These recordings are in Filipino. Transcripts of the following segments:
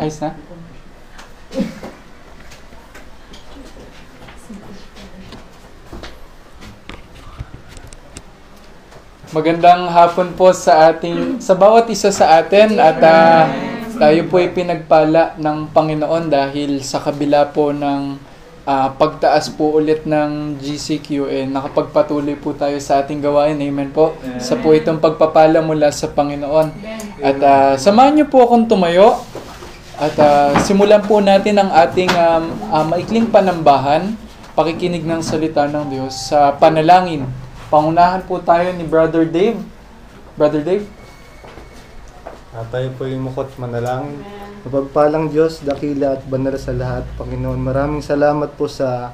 Ayos na? Magandang hapon po sa ating sa bawat isa sa atin at ah, tayo po ay pinagpala ng Panginoon dahil sa kabila po ng ah, pagtaas po ulit ng GCQ eh nakapagpatuloy po tayo sa ating gawain. Amen po. Sa po itong pagpapala mula sa Panginoon. At ah, samahan niyo po akong tumayo at ah, simulan po natin ang ating um, ah, maikling panambahan, pakikinig ng salita ng Diyos sa panalangin. Pangunahan po tayo ni Brother Dave. Brother Dave? At tayo po yung mukot manalangin. Mapagpalang Diyos, dakila at banal sa lahat, Panginoon. Maraming salamat po sa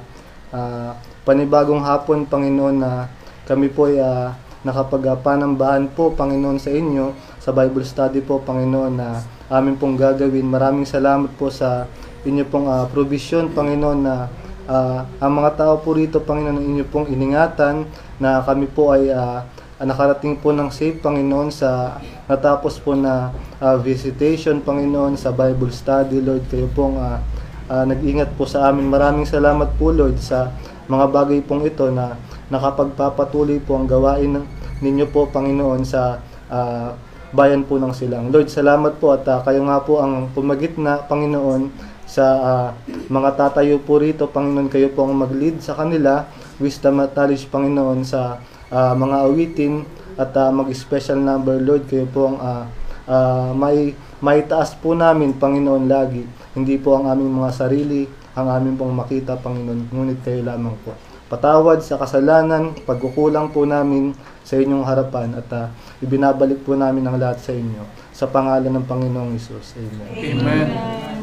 ah, panibagong hapon, Panginoon, na kami po ay ah, nakapagpanambahan po, Panginoon, sa inyo, sa Bible study po, Panginoon, na amin pong gagawin. Maraming salamat po sa inyo pong ah, provision, Panginoon, na ah, ang mga tao po rito, Panginoon, ang inyo pong iningatan, na kami po ay ah, nakarating po ng safe, Panginoon, sa natapos po na ah, visitation, Panginoon, sa Bible study, Lord. Kayo pong ah, ah, nag-ingat po sa amin. Maraming salamat po, Lord, sa mga bagay pong ito na nakapagpapatuloy po ang gawain ninyo po, Panginoon, sa ah, bayan po ng silang. Lord, salamat po at ah, kayo nga po ang pumagitna, Panginoon, sa ah, mga tatayo po rito, Panginoon, kayo po ang mag-lead sa kanila, wisdom at knowledge, Panginoon, sa ah, mga awitin at ah, mag-special number, Lord, kayo po ang ah, ah, may, may taas po namin, Panginoon, lagi. Hindi po ang aming mga sarili, ang aming pong makita, Panginoon, ngunit kayo lamang po. Patawad sa kasalanan, pagkukulang po namin sa inyong harapan at ah, ibinabalik po namin ang lahat sa inyo. Sa pangalan ng Panginoong Isus. Amen. Amen.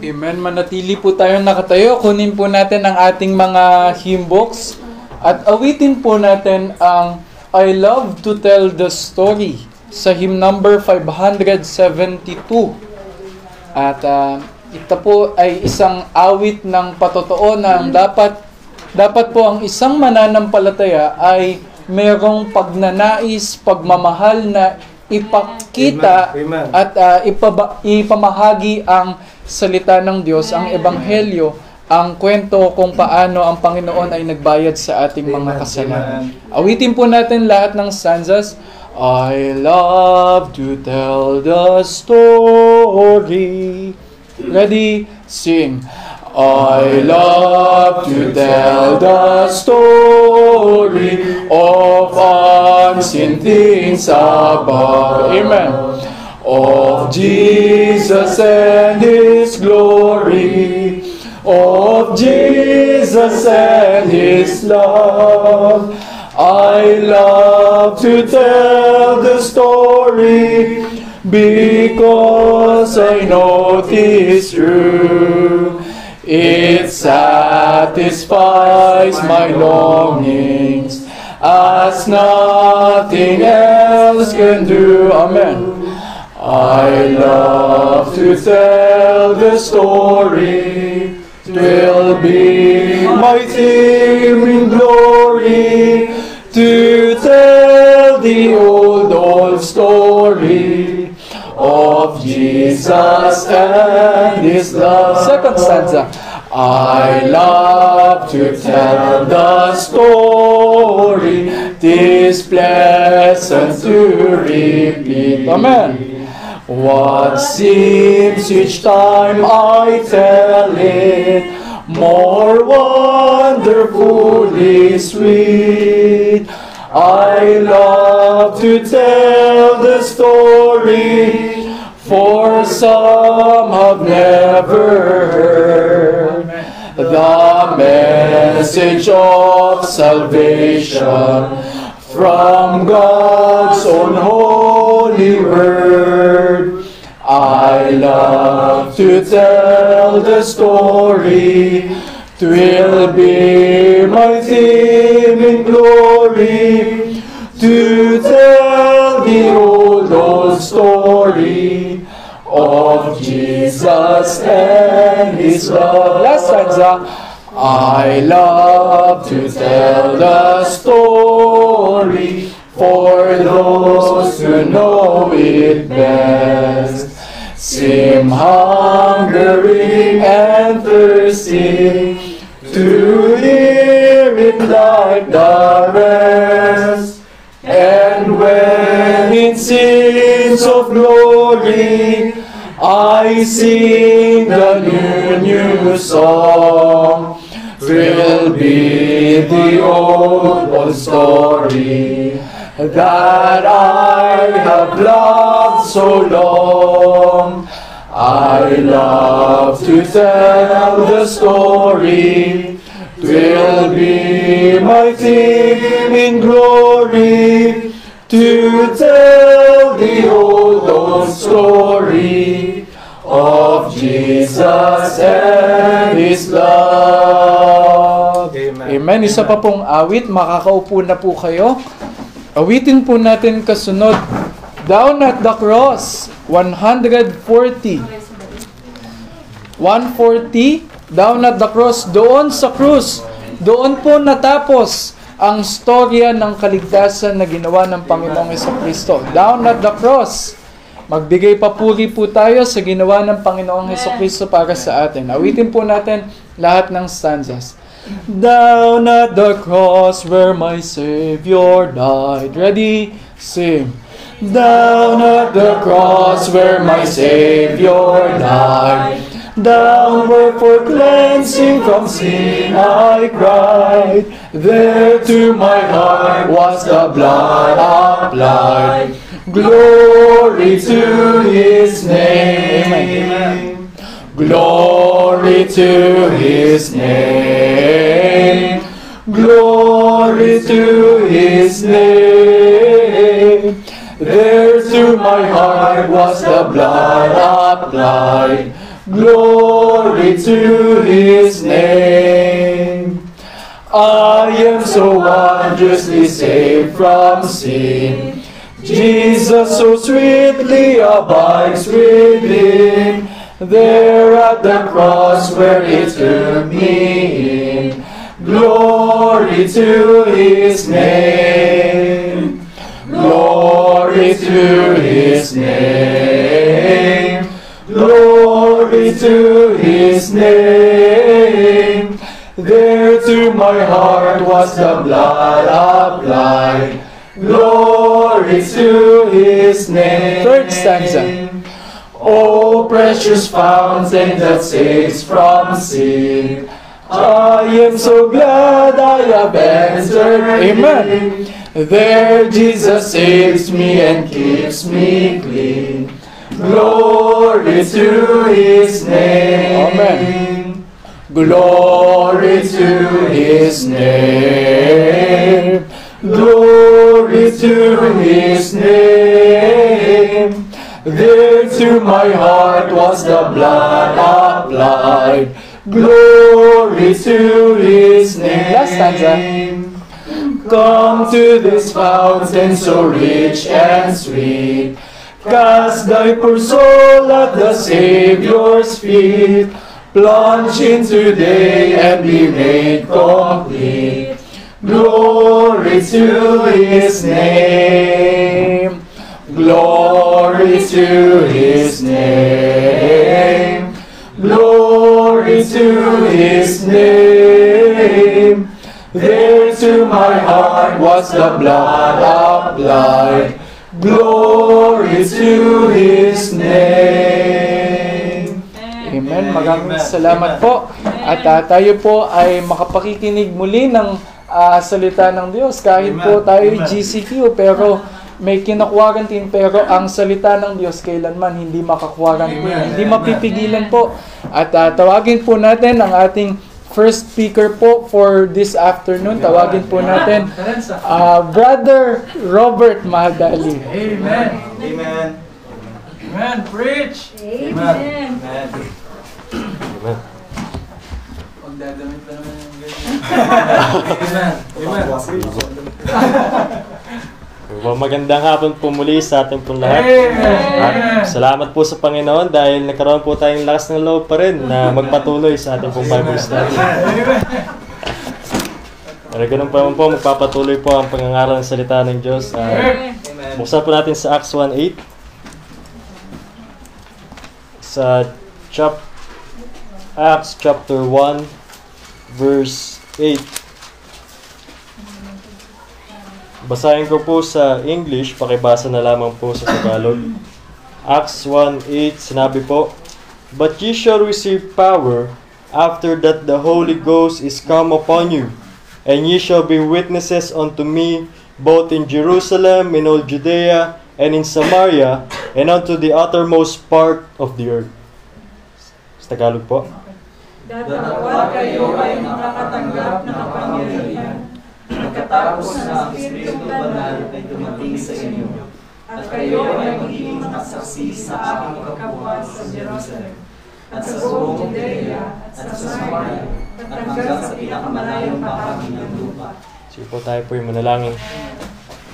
Amen. Manatili po tayo nakatayo. Kunin po natin ang ating mga hymn books at awitin po natin ang I Love to Tell the Story sa hymn number 572. At ah, ito po ay isang awit ng patotoo na dapat dapat po ang isang mananampalataya ay merong pagnanais, pagmamahal na ipakita Amen. Amen. at ah, ipaba- ipamahagi ang salita ng Diyos, ang ebanghelyo, ang kwento kung paano ang Panginoon ay nagbayad sa ating mga kasalanan. Awitin po natin lahat ng stanzas. I love to tell the story. Ready? Sing. I love to tell the story of unseen things above. Amen. Of Jesus and His glory. Of Jesus and His love. I love to tell the story because I know 'tis true. It satisfies my longings as nothing else can do. Amen. I love to tell the story. Twill be my theme in glory to tell the old, old story Jesus and His love. Second stanza. I love to tell the story. Tis pleasant to repeat. Amen. What seems each time I tell it more wonderfully sweet. I love to tell the story, for some have never heard the message of salvation from God's own holy word. I love to tell the story. Twill be my theme in glory to tell the old, old story of Jesus and His love. Last stanza. I love to tell the story for those who know it best. seem hungering and thirsty to hear it like the rest. And when in scenes of glory I sing the new, new song, will be the old, old story that I have loved so long. I love to tell the story, will be my theme in glory, to tell the old, old story of Jesus and His love. Amen. Amen. Isa pa pong awit, makakaupo na po kayo. Awitin po natin kasunod. Down at the cross, 140. 140, down at the cross, doon sa krus, doon po natapos ang storya ng kaligtasan na ginawa ng Panginoong Kristo. Down at the cross, magbigay papuri po tayo sa ginawa ng Panginoong Kristo para sa atin. Awitin po natin lahat ng stanzas. Down at the cross where my Savior died. Ready? Sing. Down at the cross where my Savior died. Down where for cleansing from sin I cried. There to my heart was the blood applied. Glory to His name. Glory to His name. Glory to His name. There to my heart was the blood applied. Glory to His name. I am so wondrously saved from sin. Jesus so sweetly abides within. There at the cross where it took me in. Glory to His name. Glory to His name. Glory to His name. There to my heart was the blood applied. Glory to His name. Third stanza. Oh, precious fountain that saves from sin. I am so glad I have entered. Amen. There Jesus saves me and keeps me clean. Glory to His name. Amen. Glory to His name. Glory to His name. There to my heart was the blood applied. Glory to His name. Last stanza. Come to this fountain so rich and sweet. Cast thy poor soul at the Savior's feet. Plunge in today and be made complete. Glory to His name. Glory to His name. Glory to His name. There to my heart was the blood applied. Glory to His name. Amen. Maraming salamat po. At ah, tayo po ay makapakikinig muli ng ah, salita ng Diyos. Kahit po Amen. tayo Amen. GCQ, pero may kinakwarantin pero ang salita ng Diyos kailanman hindi makakwarantin, Amen. hindi Amen. mapipigilan po. At ah, tawagin po natin ang ating first speaker po for this afternoon. Tawagin po natin ah, Brother Robert Mahadali. Amen. Amen. Amen. Preach. Amen. Amen. Naman yung Amen. Amen. Well, magandang hapon po muli sa ating pong lahat. At salamat po sa Panginoon dahil nagkaroon po tayong lakas ng loob pa rin na magpatuloy sa ating pong Bible study. Pero ganun pa naman po, magpapatuloy po ang pangangaral ng salita ng Diyos. Uh, buksan po natin sa Acts 1.8. sa chap Acts chapter 1 verse 8. Basahin ko po sa English, pakibasa na lamang po sa Tagalog. Acts 1:8 sinabi po, But ye shall receive power after that the Holy Ghost is come upon you, and ye shall be witnesses unto me both in Jerusalem, in all Judea, and in Samaria, and unto the uttermost part of the earth. Sa Tagalog po. Datapwat kayo ay makakatanggap ng kapangyarihan pagkatapos na ang Espiritu Banal ay dumating sa inyo at kayo ay magiging mga saksi sa aking kapwa sa Jerusalem at sa buong Judea at sa Samaria at hanggang sa pinakamalayong bahagi ng lupa. Sige po tayo po yung manalangin.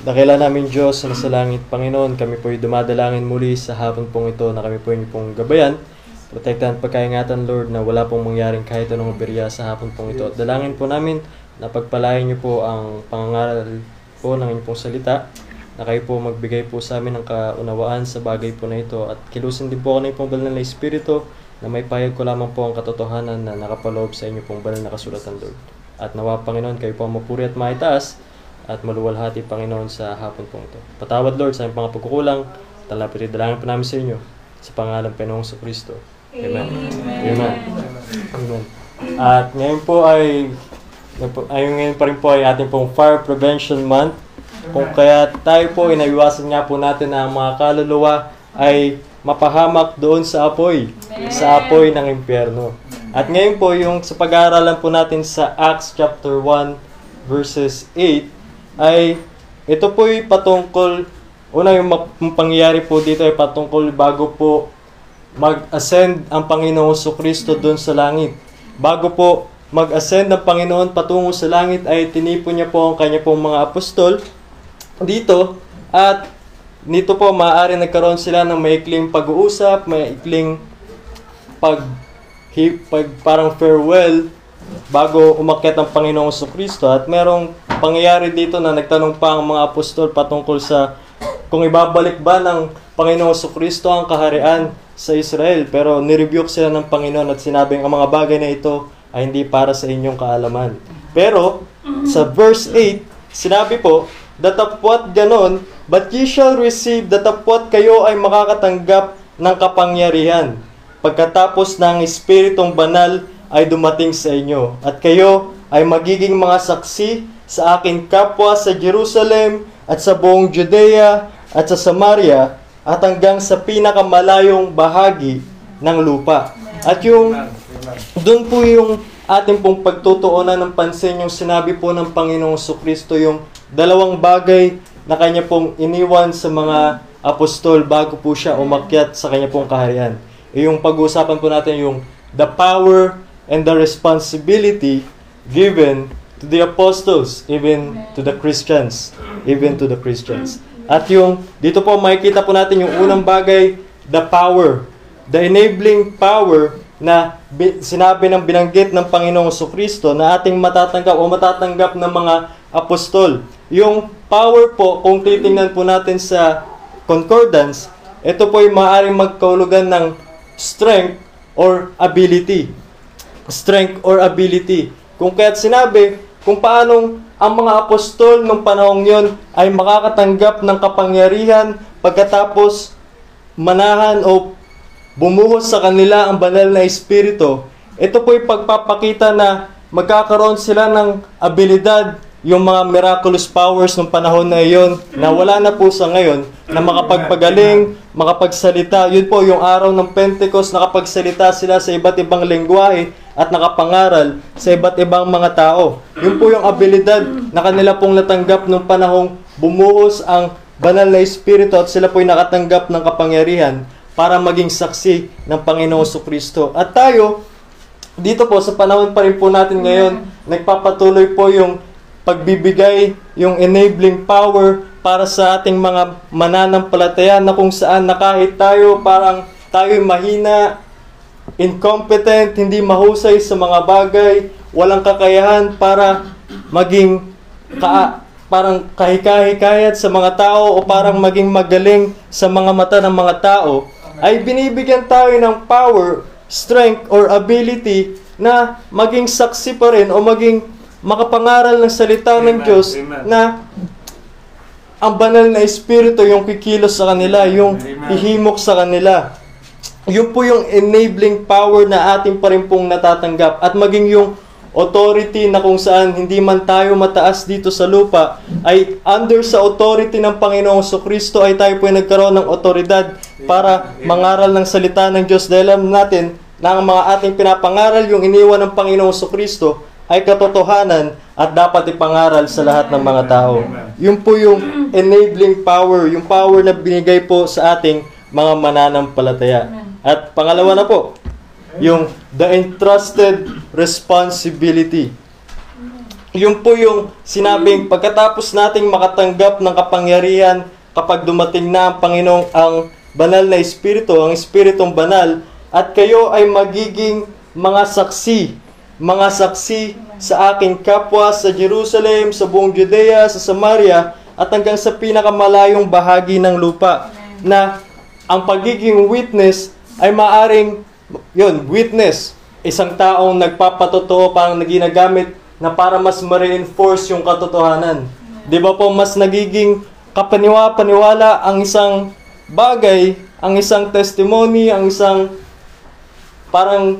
Dakila namin Diyos na sa langit, Panginoon, kami po yung dumadalangin muli sa hapon pong ito na kami po yung pong gabayan. Protektahan at pagkaingatan, Lord, na wala pong mangyaring kahit anong berya sa hapon pong ito. At dalangin po namin na pagpalain niyo po ang pangangaral po ng inyong salita, na kayo po magbigay po sa amin ng kaunawaan sa bagay po na ito. At kilusin din po ako ng pong banal na Espiritu na may payag ko lamang po ang katotohanan na nakapaloob sa inyo pong banal na kasulatan, Lord. At nawa, Panginoon, kayo po ang mapuri at maitaas at maluwalhati, Panginoon, sa hapon pong ito. Patawad, Lord, sa aming mga pagkukulang. Talapit dalangin po namin sa inyo sa pangalan ng Panginoong sa Kristo. Amen. Amen. Amen. At ngayon po ay ay ngayon pa rin po ay ating pong Fire Prevention Month. Kung kaya tayo po, inaiwasan nga po natin na ang mga kaluluwa ay mapahamak doon sa apoy, sa apoy ng impyerno. At ngayon po, yung sa pag-aaralan po natin sa Acts chapter 1 verses 8 ay ito po ay patungkol una yung pangyayari po dito ay patungkol bago po mag-ascend ang Panginoon sa Kristo doon sa langit. Bago po mag-ascend ang Panginoon patungo sa langit ay tinipon niya po ang kanya pong mga apostol dito. At nito po maaari nagkaroon sila ng maikling pag-uusap, maikling pag, pag parang farewell bago umakyat ang Panginoong Kristo at merong pangyayari dito na nagtanong pa ang mga apostol patungkol sa kung ibabalik ba ng Panginoong Kristo ang kaharian sa Israel pero nirebuke sila ng Panginoon at sinabing ang mga bagay na ito ay hindi para sa inyong kaalaman. Pero sa verse 8, sinabi po, datapwat ganon, but ye shall receive, datapwat kayo ay makakatanggap ng kapangyarihan. Pagkatapos ng Espiritong Banal ay dumating sa inyo. At kayo ay magiging mga saksi sa aking kapwa sa Jerusalem at sa buong Judea at sa Samaria at hanggang sa pinakamalayong bahagi ng lupa. At yung doon po yung ating pong pagtutuunan ng pansin yung sinabi po ng Panginoong Kristo yung dalawang bagay na kanya pong iniwan sa mga apostol bago po siya umakyat sa kanya pong kaharian. E yung pag-uusapan po natin yung the power and the responsibility given to the apostles, even to the Christians, even to the Christians. At yung, dito po makikita po natin yung unang bagay, the power, the enabling power na bi- sinabi ng binanggit ng Panginoong Kristo na ating matatanggap o matatanggap ng mga apostol. Yung power po, kung titingnan po natin sa concordance, ito po ay maaaring magkaulugan ng strength or ability. Strength or ability. Kung kaya't sinabi, kung paanong ang mga apostol nung panahong yon ay makakatanggap ng kapangyarihan pagkatapos manahan o bumuhos sa kanila ang banal na espiritu, ito po ay pagpapakita na magkakaroon sila ng abilidad yung mga miraculous powers ng panahon na iyon na wala na po sa ngayon na makapagpagaling, makapagsalita. Yun po yung araw ng Pentecost, nakapagsalita sila sa iba't ibang lengguwahe at nakapangaral sa iba't ibang mga tao. Yun po yung abilidad na kanila pong natanggap nung panahong bumuhos ang banal na espiritu at sila po'y nakatanggap ng kapangyarihan para maging saksi ng Panginoong Kristo. At tayo, dito po sa panahon pa rin po natin ngayon, nagpapatuloy po yung pagbibigay, yung enabling power para sa ating mga mananampalataya na kung saan na kahit tayo parang tayo mahina, incompetent, hindi mahusay sa mga bagay, walang kakayahan para maging ka, parang kahikahikayat sa mga tao o parang maging magaling sa mga mata ng mga tao, ay binibigyan tayo ng power, strength, or ability na maging saksi pa rin o maging makapangaral ng salita ng Amen. Diyos Amen. na ang banal na espiritu yung kikilos sa kanila, yung Amen. ihimok sa kanila. Yun po yung enabling power na ating pa rin pong natatanggap at maging yung authority na kung saan hindi man tayo mataas dito sa lupa ay under sa authority ng Panginoong Kristo ay tayo po ay nagkaroon ng otoridad para mangaral ng salita ng Diyos dahil alam natin na ang mga ating pinapangaral yung iniwan ng Panginoong Kristo ay katotohanan at dapat ipangaral sa lahat ng mga tao. Yun po yung enabling power, yung power na binigay po sa ating mga mananampalataya. At pangalawa na po, yung the entrusted responsibility. Yun po yung sinabing pagkatapos nating makatanggap ng kapangyarihan kapag dumating na ang Panginoong ang banal na espiritu, ang espiritong banal, at kayo ay magiging mga saksi, mga saksi sa aking kapwa sa Jerusalem, sa buong Judea, sa Samaria, at hanggang sa pinakamalayong bahagi ng lupa na ang pagiging witness ay maaring yun, witness, isang taong nagpapatotoo parang naginagamit na para mas ma-reinforce yung katotohanan. 'Di ba po mas nagiging kapaniwa-paniwala ang isang bagay, ang isang testimony, ang isang parang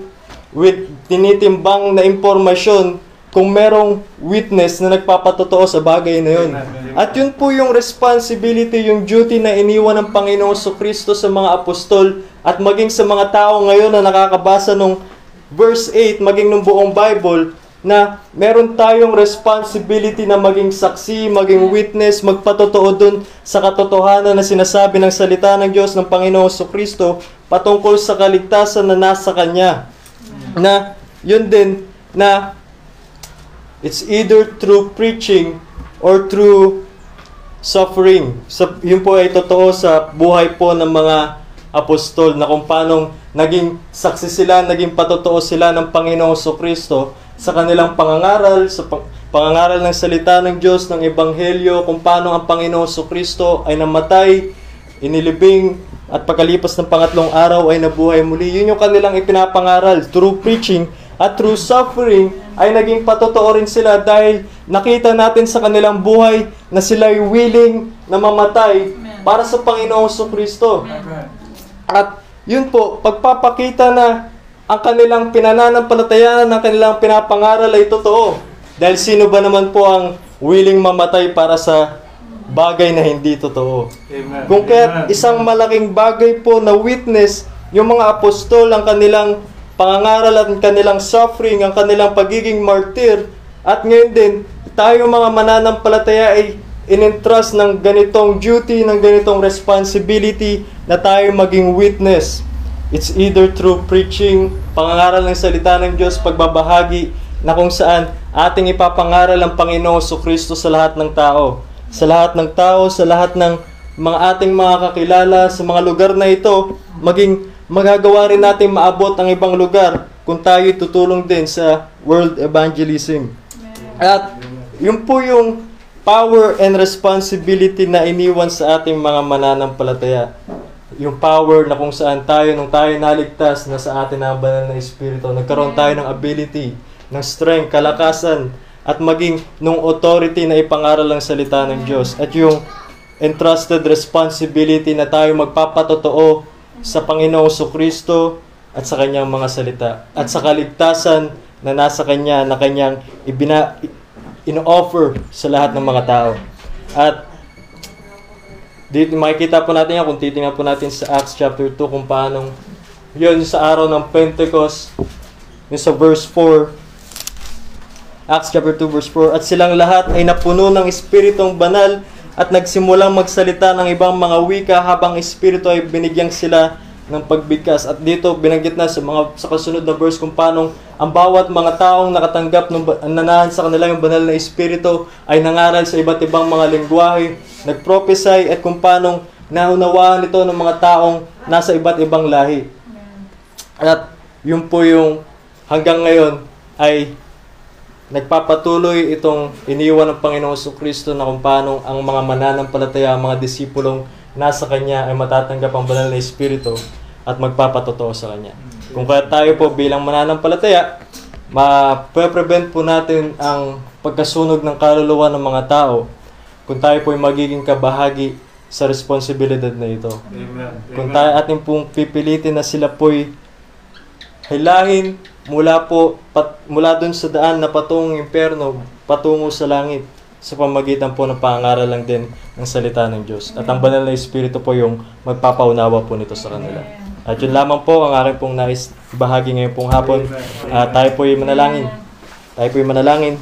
with tinitimbang na impormasyon kung merong witness na nagpapatotoo sa bagay na yun. At yun po yung responsibility, yung duty na iniwan ng Panginoong Kristo sa mga apostol at maging sa mga tao ngayon na nakakabasa nung verse 8, maging ng buong Bible, na meron tayong responsibility na maging saksi, maging witness, magpatotoo dun sa katotohanan na sinasabi ng salita ng Diyos ng Panginoong Kristo patungkol sa kaligtasan na nasa Kanya. Na yun din na it's either through preaching or through suffering. Sa, yun po ay totoo sa buhay po ng mga apostol na kung paano naging saksi sila, naging patotoo sila ng Panginoong Kristo sa kanilang pangangaral, sa pang- pangangaral ng salita ng Diyos, ng Ebanghelyo, kung paano ang Panginoong Kristo ay namatay, inilibing, at pagkalipas ng pangatlong araw ay nabuhay muli. Yun yung kanilang ipinapangaral through preaching at through suffering ay naging patotoo rin sila dahil nakita natin sa kanilang buhay na sila ay willing na mamatay para sa Panginoong Kristo. At yun po, pagpapakita na ang kanilang pinananampalatayaan, ang kanilang pinapangaral ay totoo. Dahil sino ba naman po ang willing mamatay para sa bagay na hindi totoo? Amen. Kung kaya isang malaking bagay po na witness yung mga apostol, ang kanilang pangangaral at ang kanilang suffering, ang kanilang pagiging martyr, at ngayon din, tayo mga mananampalataya ay in-entrust ng ganitong duty, ng ganitong responsibility na tayo maging witness. It's either through preaching, pangangaral ng salita ng Diyos, pagbabahagi na kung saan ating ipapangaral ang Panginoon Kristo sa lahat ng tao. Sa lahat ng tao, sa lahat ng mga ating mga kakilala, sa mga lugar na ito, maging magagawa rin natin maabot ang ibang lugar kung tayo tutulong din sa world evangelism. At yun po yung power and responsibility na iniwan sa ating mga mananampalataya. Yung power na kung saan tayo, nung tayo naligtas na sa atin ang banal na Espiritu, nagkaroon tayo ng ability, ng strength, kalakasan, at maging nung authority na ipangaral ang salita ng Diyos. At yung entrusted responsibility na tayo magpapatotoo sa Panginoong Kristo at sa kanyang mga salita. At sa kaligtasan na nasa kanya, na kanyang ibina, in-offer sa lahat ng mga tao. At dito makikita po natin yan kung titingnan po natin sa Acts chapter 2 kung paano yun sa araw ng Pentecost yun sa verse 4 Acts chapter 2 verse 4 At silang lahat ay napuno ng Espiritong banal at nagsimulang magsalita ng ibang mga wika habang Espiritu ay binigyang sila ng pagbigkas. At dito binanggit na sa mga sa kasunod na verse kung paano ang bawat mga taong nakatanggap ng nanahan sa kanila yung banal na Espiritu ay nangaral sa iba't ibang mga lingwahe, nagprophesy at kung paano naunawaan ito ng mga taong nasa iba't ibang lahi. At yun po yung hanggang ngayon ay nagpapatuloy itong iniwan ng Panginoong Kristo na kung paano ang mga mananampalataya, ang mga disipulong nasa Kanya ay matatanggap ang banal na Espiritu. At magpapatotoo sa Kanya. Kung kaya tayo po bilang mananampalataya, ma-prevent po natin ang pagkasunog ng kaluluwa ng mga tao kung tayo po ay magiging kabahagi sa responsibilidad na ito. Kung tayo ating pong pipilitin na sila po'y hilahin mula po pat, mula dun sa daan na patungong impyerno patungo sa langit sa pamagitan po ng pangaral lang din ng salita ng Diyos. At ang banal na Espiritu po yung magpapaunawa po nito sa kanila. At yun lamang po ang aking pong nais bahagi ngayon pong hapon. Ah, tayo po ay manalangin. Tayo po ay manalangin.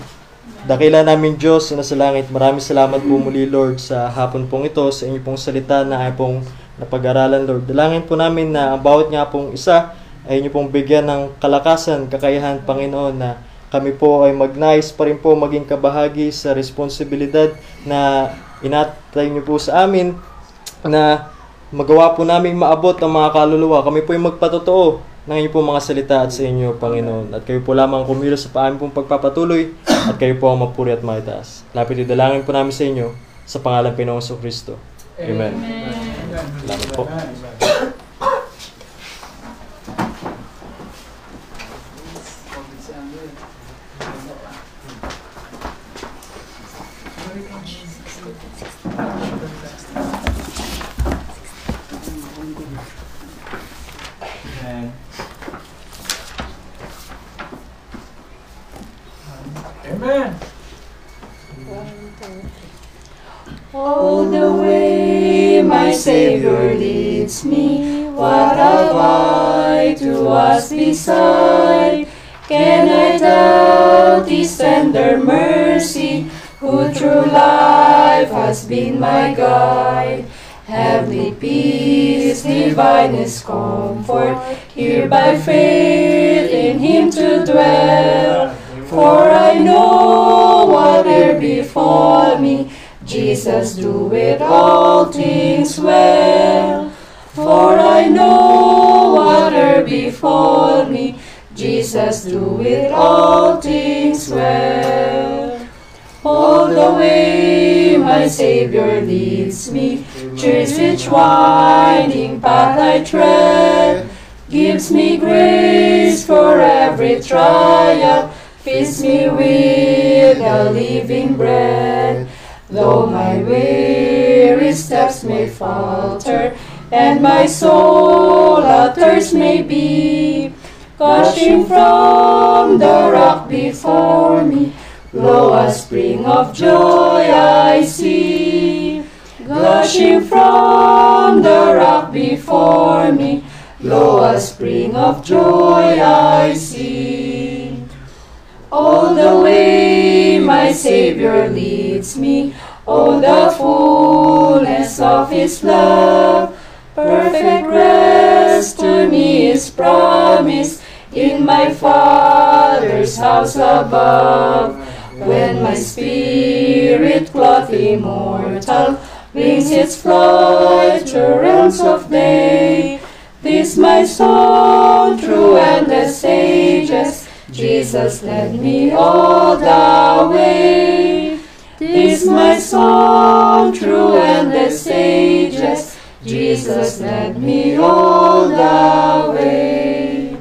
Dakila namin Diyos na sa langit. Maraming salamat po muli Lord sa hapon pong ito, sa inyong pong salita na ay pong napag-aralan Lord. Dalangin po namin na ang bawat nga pong isa ay inyo pong bigyan ng kalakasan, kakayahan Panginoon na kami po ay magnais pa rin po maging kabahagi sa responsibilidad na inatay niyo po sa amin na magawa po namin maabot ang mga kaluluwa. Kami po ay magpatotoo ng inyong mga salita at sa inyo, Panginoon. At kayo po lamang kumilos sa paamin pong pagpapatuloy at kayo po ang mapuri at maitaas. Lapit idalangin po namin sa inyo sa pangalan ng Pinoong Kristo. Amen. Salamat po. Amen. Oh, the way my Savior leads me, what have I to ask beside? Can I doubt His tender mercy, who through life has been my guide? Heavenly peace, divinest comfort, here by faith in Him to dwell. For I know whate'er befall me, Jesus doeth all things well. For I know whate'er befall me, Jesus doeth all things well. All the way my Savior leads me, cheers each winding path I tread, gives me grace for every trial, feeds me with the living bread. Though my weary steps may falter, and my soul athirst may be, gushing from the rock before me, Lo, a spring of joy I see, gushing from the rock before me. Lo, a spring of joy I see. All the way my Savior leads me, oh, the fullness of His love. Perfect rest to me is promised in my Father's house above. When my spirit cloth immortal wings its flight to realms of day, this my soul through endless ages, Jesus led me all the way. This my soul through endless ages, Jesus led me all the way.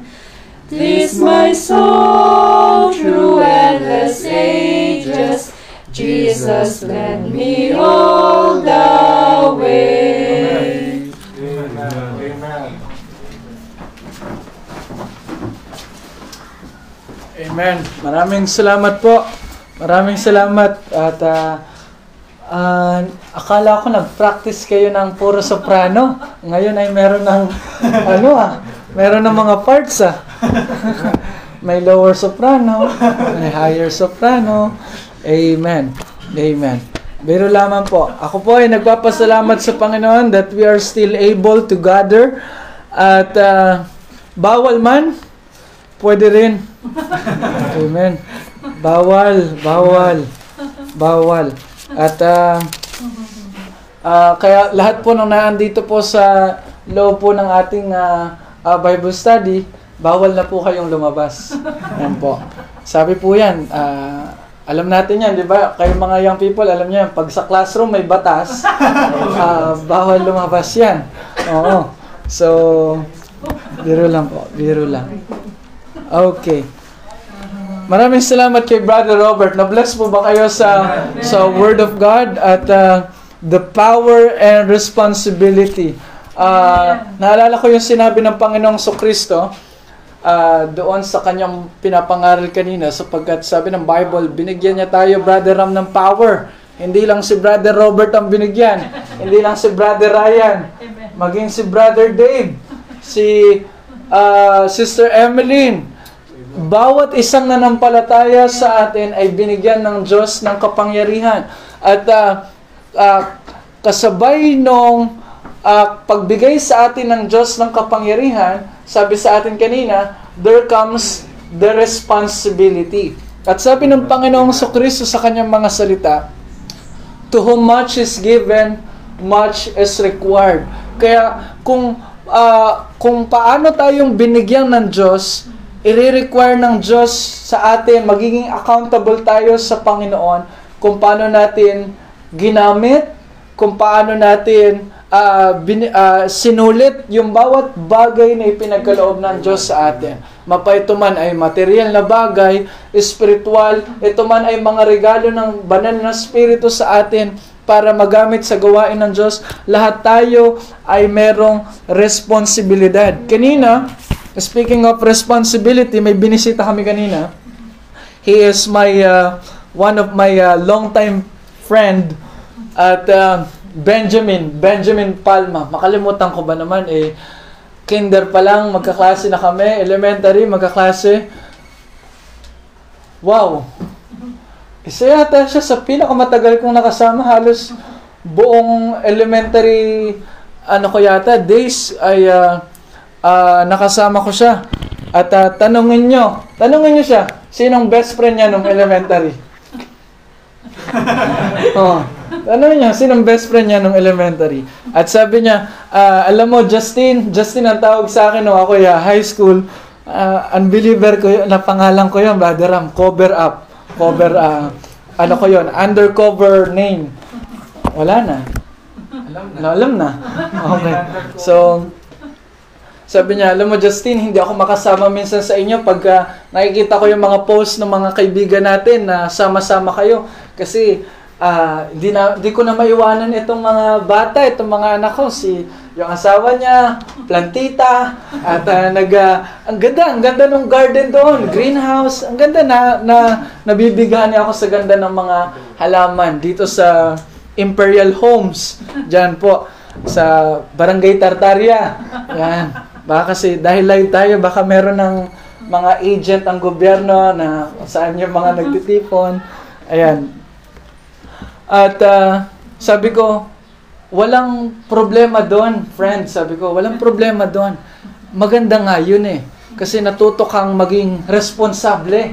This my soul through endless ages, Jesus led me all the way. Amen. Maraming salamat po. Maraming salamat at ah, ah, akala ko nag-practice kayo ng puro soprano. Ngayon ay meron ng ano ah, meron ng mga parts ah. may lower soprano, may higher soprano. Amen. Amen. Pero lamang po, ako po ay nagpapasalamat sa Panginoon that we are still able to gather at ah, bawal man, pwede rin. Amen. Bawal, bawal, bawal. At ah, ah, kaya lahat po ng naandito po sa loob po ng ating ah, ah, Bible study, bawal na po kayong lumabas. Yan po. Sabi po yan, ah, alam natin yan, di ba? Kayo mga young people, alam niyo yan, pag sa classroom may batas, ah, bawal lumabas yan. Oo. So, Biro lang po. Biro lang. Okay. Maraming salamat kay Brother Robert. Na-bless po ba kayo sa sa Word of God at uh, the power and responsibility. Uh, naalala ko yung sinabi ng Panginoong Kristo uh, doon sa kanyang pinapangaral kanina sapagkat sabi ng Bible, binigyan niya tayo, Brother Ram, ng power. Hindi lang si Brother Robert ang binigyan. Hindi lang si Brother Ryan. Maging si Brother Dave. Si uh, Sister Emeline. Bawat isang nanampalataya sa atin ay binigyan ng Diyos ng kapangyarihan. At uh, uh, kasabay nung uh, pagbigay sa atin ng Diyos ng kapangyarihan, sabi sa atin kanina, there comes the responsibility. At sabi ng Panginoong Kristo sa kanyang mga salita, To whom much is given, much is required. Kaya kung uh, kung paano tayong binigyan ng Diyos, i-require ng Diyos sa atin, magiging accountable tayo sa Panginoon kung paano natin ginamit, kung paano natin uh, bin, uh, sinulit yung bawat bagay na ipinagkaloob ng Diyos sa atin. Mapa ito man ay material na bagay, spiritual, ito man ay mga regalo ng banal na spirito sa atin para magamit sa gawain ng Diyos. Lahat tayo ay merong responsibilidad. Kanina, speaking of responsibility, may binisita kami kanina. He is my uh, one of my uh, long-time friend at uh, Benjamin, Benjamin Palma. Makalimutan ko ba naman eh kinder pa lang, magkaklase na kami, elementary, magkaklase. Wow! Isa yata siya sa pinakamatagal kong nakasama, halos buong elementary, ano ko yata, days ay uh, uh, nakasama ko siya. At uh, tanungin nyo, tanungin nyo siya, sinong best friend niya nung elementary? oh. Ano niya, sinong best friend niya nung elementary? At sabi niya, uh, alam mo, Justin, Justin ang tawag sa akin nung ako ya, high school, uh, unbeliever ko yun, na pangalan ko yun, Brother Ram, cover up. Cover, uh, ano ko yun, undercover name. Wala na. Alam na. No, alam na. Okay. So, sabi niya, alam mo Justin, hindi ako makasama minsan sa inyo pag uh, nakikita ko yung mga post ng mga kaibigan natin na sama-sama kayo. Kasi uh, na, di ko na maiwanan itong mga bata, itong mga anak ko, si yung asawa niya, plantita, at uh, nag, uh, ang ganda, ang ganda ng garden doon, greenhouse, ang ganda na, na nabibigyan niya ako sa ganda ng mga halaman dito sa Imperial Homes, dyan po, sa Barangay Tartaria. Yan. Baka kasi dahil live tayo, baka meron ng mga agent ang gobyerno na saan yung mga nagtitipon. Ayan, at uh, sabi ko, walang problema doon, friend. Sabi ko, walang problema doon. Maganda nga yun eh. Kasi natuto kang maging responsable.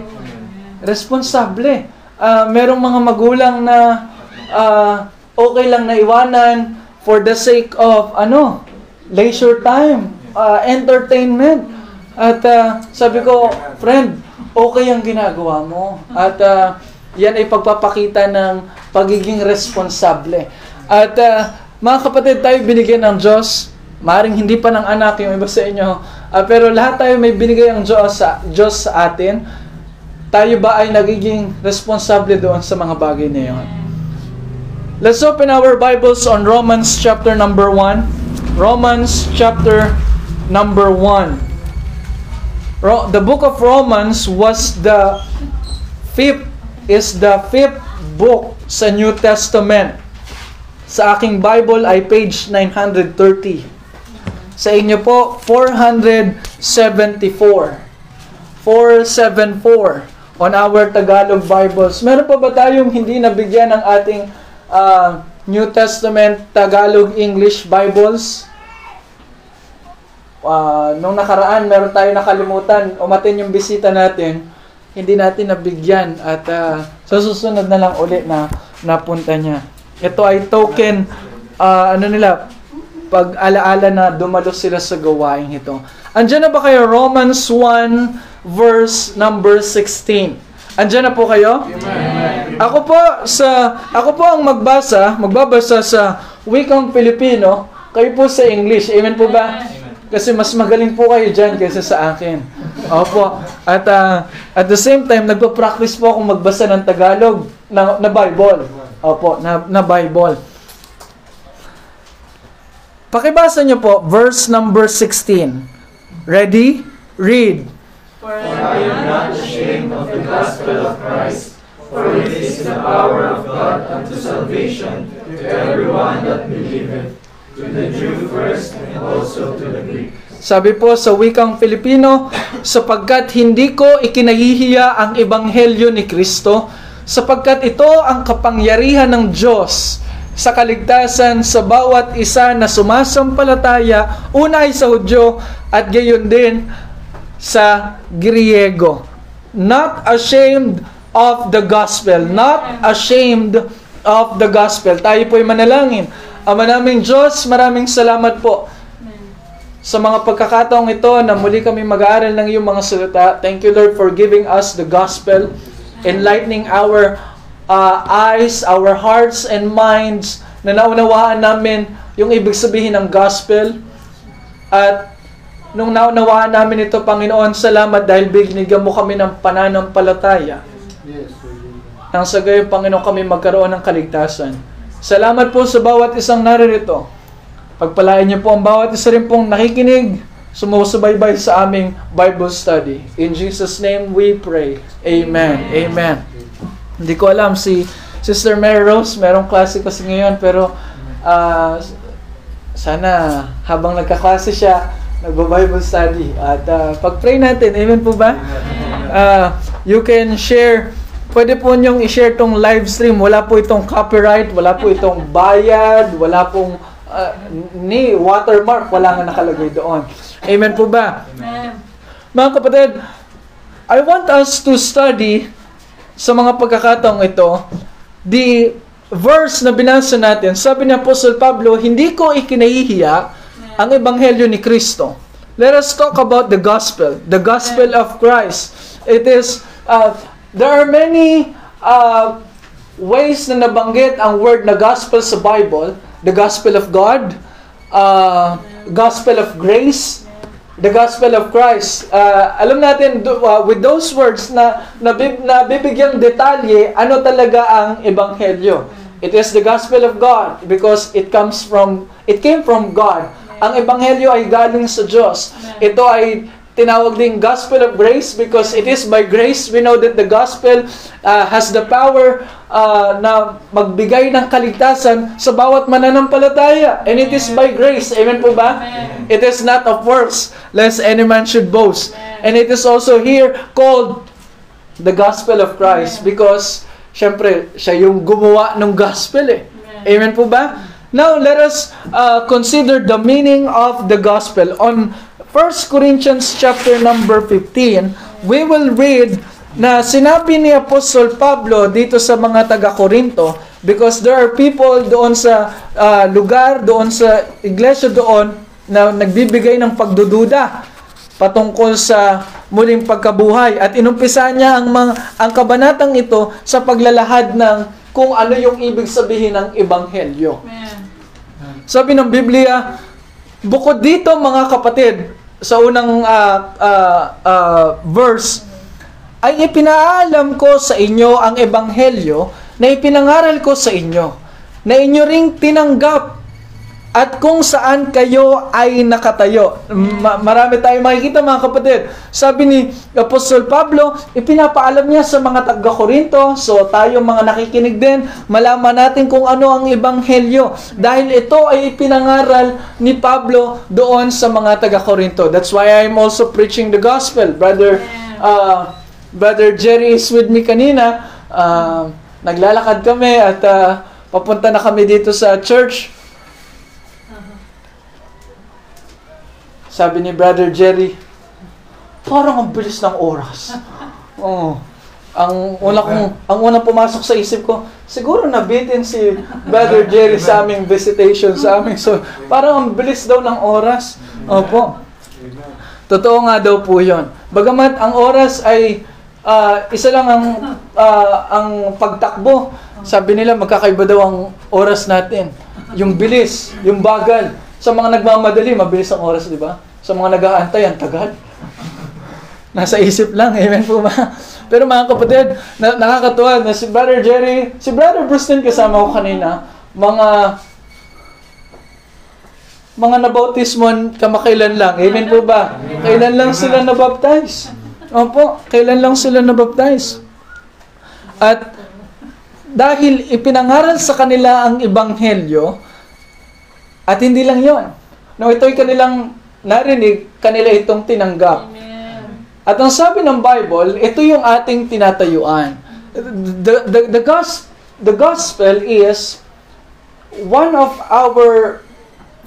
Responsable. Uh, merong mga magulang na uh, okay lang na iwanan for the sake of ano, leisure time, uh, entertainment. At uh, sabi ko, friend, okay ang ginagawa mo. At uh, yan ay pagpapakita ng pagiging responsable. At uh, mga kapatid, tayo binigyan ng Diyos. Maring hindi pa ng anak yung iba sa inyo. Uh, pero lahat tayo may binigay ang Diyos sa, Diyos sa atin. Tayo ba ay nagiging responsable doon sa mga bagay na yun? Let's open our Bibles on Romans chapter number 1. Romans chapter number 1. Ro- the book of Romans was the fifth is the fifth book sa New Testament. Sa aking Bible ay page 930. Sa inyo po, 474. 474 on our Tagalog Bibles. Meron pa ba tayong hindi nabigyan ng ating uh, New Testament Tagalog English Bibles? Uh, nung nakaraan, meron tayo nakalimutan. Umatin yung bisita natin hindi natin nabigyan at uh, sa susunod na lang uli na napunta niya. Ito ay token uh, ano nila pag alaala na dumalo sila sa gawain ito. Andiyan na ba kayo Romans 1 verse number 16? Andiyan na po kayo? Amen. Ako po sa ako po ang magbasa, magbabasa sa wikang Pilipino, kayo po sa English. Amen po ba? Kasi mas magaling po kayo dyan kaysa sa akin. Opo. At ah, at the same time, nagpa-practice po akong magbasa ng Tagalog na, na Bible. Opo, na, na Bible. Pakibasa niyo po, verse number 16. Ready? Read. For I am not ashamed of the gospel of Christ, for it is the power of God unto salvation to everyone that believeth, to the Jew first and also to the Greek. Sabi po sa wikang Filipino, sapagkat hindi ko ikinahihiya ang ebanghelyo ni Kristo, sapagkat ito ang kapangyarihan ng Diyos sa kaligtasan sa bawat isa na sumasampalataya, una ay sa Hudyo at gayon din sa Griego. Not ashamed of the gospel. Not ashamed of the gospel. Tayo po'y manalangin. Ama naming Diyos, maraming salamat po sa mga pagkakataong ito na muli kami mag-aaral ng iyong mga salita. Thank you, Lord, for giving us the gospel, enlightening our uh, eyes, our hearts and minds, na naunawaan namin yung ibig sabihin ng gospel. At nung naunawaan namin ito, Panginoon, salamat dahil binigyan mo kami ng pananampalataya. Yes, Lord. Nang sa gayon, Panginoon, kami magkaroon ng kaligtasan. Salamat po sa bawat isang naririto. Pagpalain niyo po ang bawat isa rin pong nakikinig, sumusubaybay sa aming Bible study. In Jesus' name we pray. Amen. Amen. Hindi ko alam si Sister Mary Rose, merong klase kasi ngayon, pero ah, sana habang nagkaklase siya, nagbo-Bible study. At ah, pag-pray natin, amen po ba? Ah, you can share Pwede po niyong i-share tong live stream. Wala po itong copyright, wala po itong bayad, wala pong ah, ni watermark, wala nga nakalagay doon. Amen po ba? Amen. Mga kapatid, I want us to study sa mga pagkakataong ito, the verse na binasa natin, sabi ni Apostle Pablo, hindi ko ikinahihiya ang ebanghelyo ni Kristo. Let us talk about the gospel, the gospel of Christ. It is, uh, there are many uh, ways na nabanggit ang word na gospel sa Bible. The gospel of God, uh, gospel of grace, the gospel of Christ. Uh, alam natin uh, with those words na nabib, nabibigyang detalye ano talaga ang ebanghelyo. It is the gospel of God because it comes from it came from God. Ang ebanghelyo ay galing sa Diyos. Ito ay tinawag ding gospel of grace because it is by grace we know that the gospel uh, has the power uh, na magbigay ng kaligtasan sa bawat mananampalataya. And it is by grace. Amen po ba? Amen. It is not of works, lest any man should boast. And it is also here called the gospel of Christ because syempre siya yung gumawa ng gospel eh. Amen po ba? Now let us uh, consider the meaning of the gospel on 1 Corinthians chapter number 15. We will read na sinabi ni Apostol Pablo dito sa mga taga-Korinto because there are people doon sa uh, lugar, doon sa iglesia doon na nagbibigay ng pagdududa patungkol sa muling pagkabuhay at inumpisa niya ang mga ang kabanatang ito sa paglalahad ng kung ano yung ibig sabihin ng ebanghelyo. Amen. Sabi ng Biblia, bukod dito mga kapatid, sa unang ah, ah, ah, verse, ay ipinaalam ko sa inyo ang ebanghelyo na ipinangaral ko sa inyo, na inyo ring tinanggap at kung saan kayo ay nakatayo. Ma- marami tayong makikita mga kapatid. Sabi ni Apostol Pablo, ipinapaalam niya sa mga taga-Korinto, so tayo mga nakikinig din, malaman natin kung ano ang ebanghelyo. Dahil ito ay ipinangaral ni Pablo doon sa mga taga-Korinto. That's why I'm also preaching the gospel. Brother, uh, Brother Jerry is with me kanina. Uh, naglalakad kami at uh, papunta na kami dito sa church. Sabi ni Brother Jerry, parang ang bilis ng oras. Oo. Ang una kong, ang unang pumasok sa isip ko, siguro nabitin si Brother Jerry sa aming visitation sa aming so parang ang bilis daw ng oras. Opo. Totoo nga daw po 'yon. Bagamat ang oras ay ah, isa lang ang ah, ang pagtakbo. Sabi nila magkakaiba daw ang oras natin. Yung bilis, yung bagal. Sa mga nagmamadali, mabilis ang oras, di ba? Sa mga nag-aantay, ang tagal. Nasa isip lang, amen po ba? Pero mga kapatid, na, nakakatuwa na si Brother Jerry, si Brother Bruce kasama ko kanina, mga mga nabautismon kamakailan lang. Amen po ba? Kailan lang sila nabaptize? Opo, kailan lang sila nabaptize? At dahil ipinangaral sa kanila ang ebanghelyo, at hindi lang yon. No, ito'y kanilang narinig, kanila itong tinanggap. At ang sabi ng Bible, ito yung ating tinatayuan. The, the, the, gos, the gospel is one of our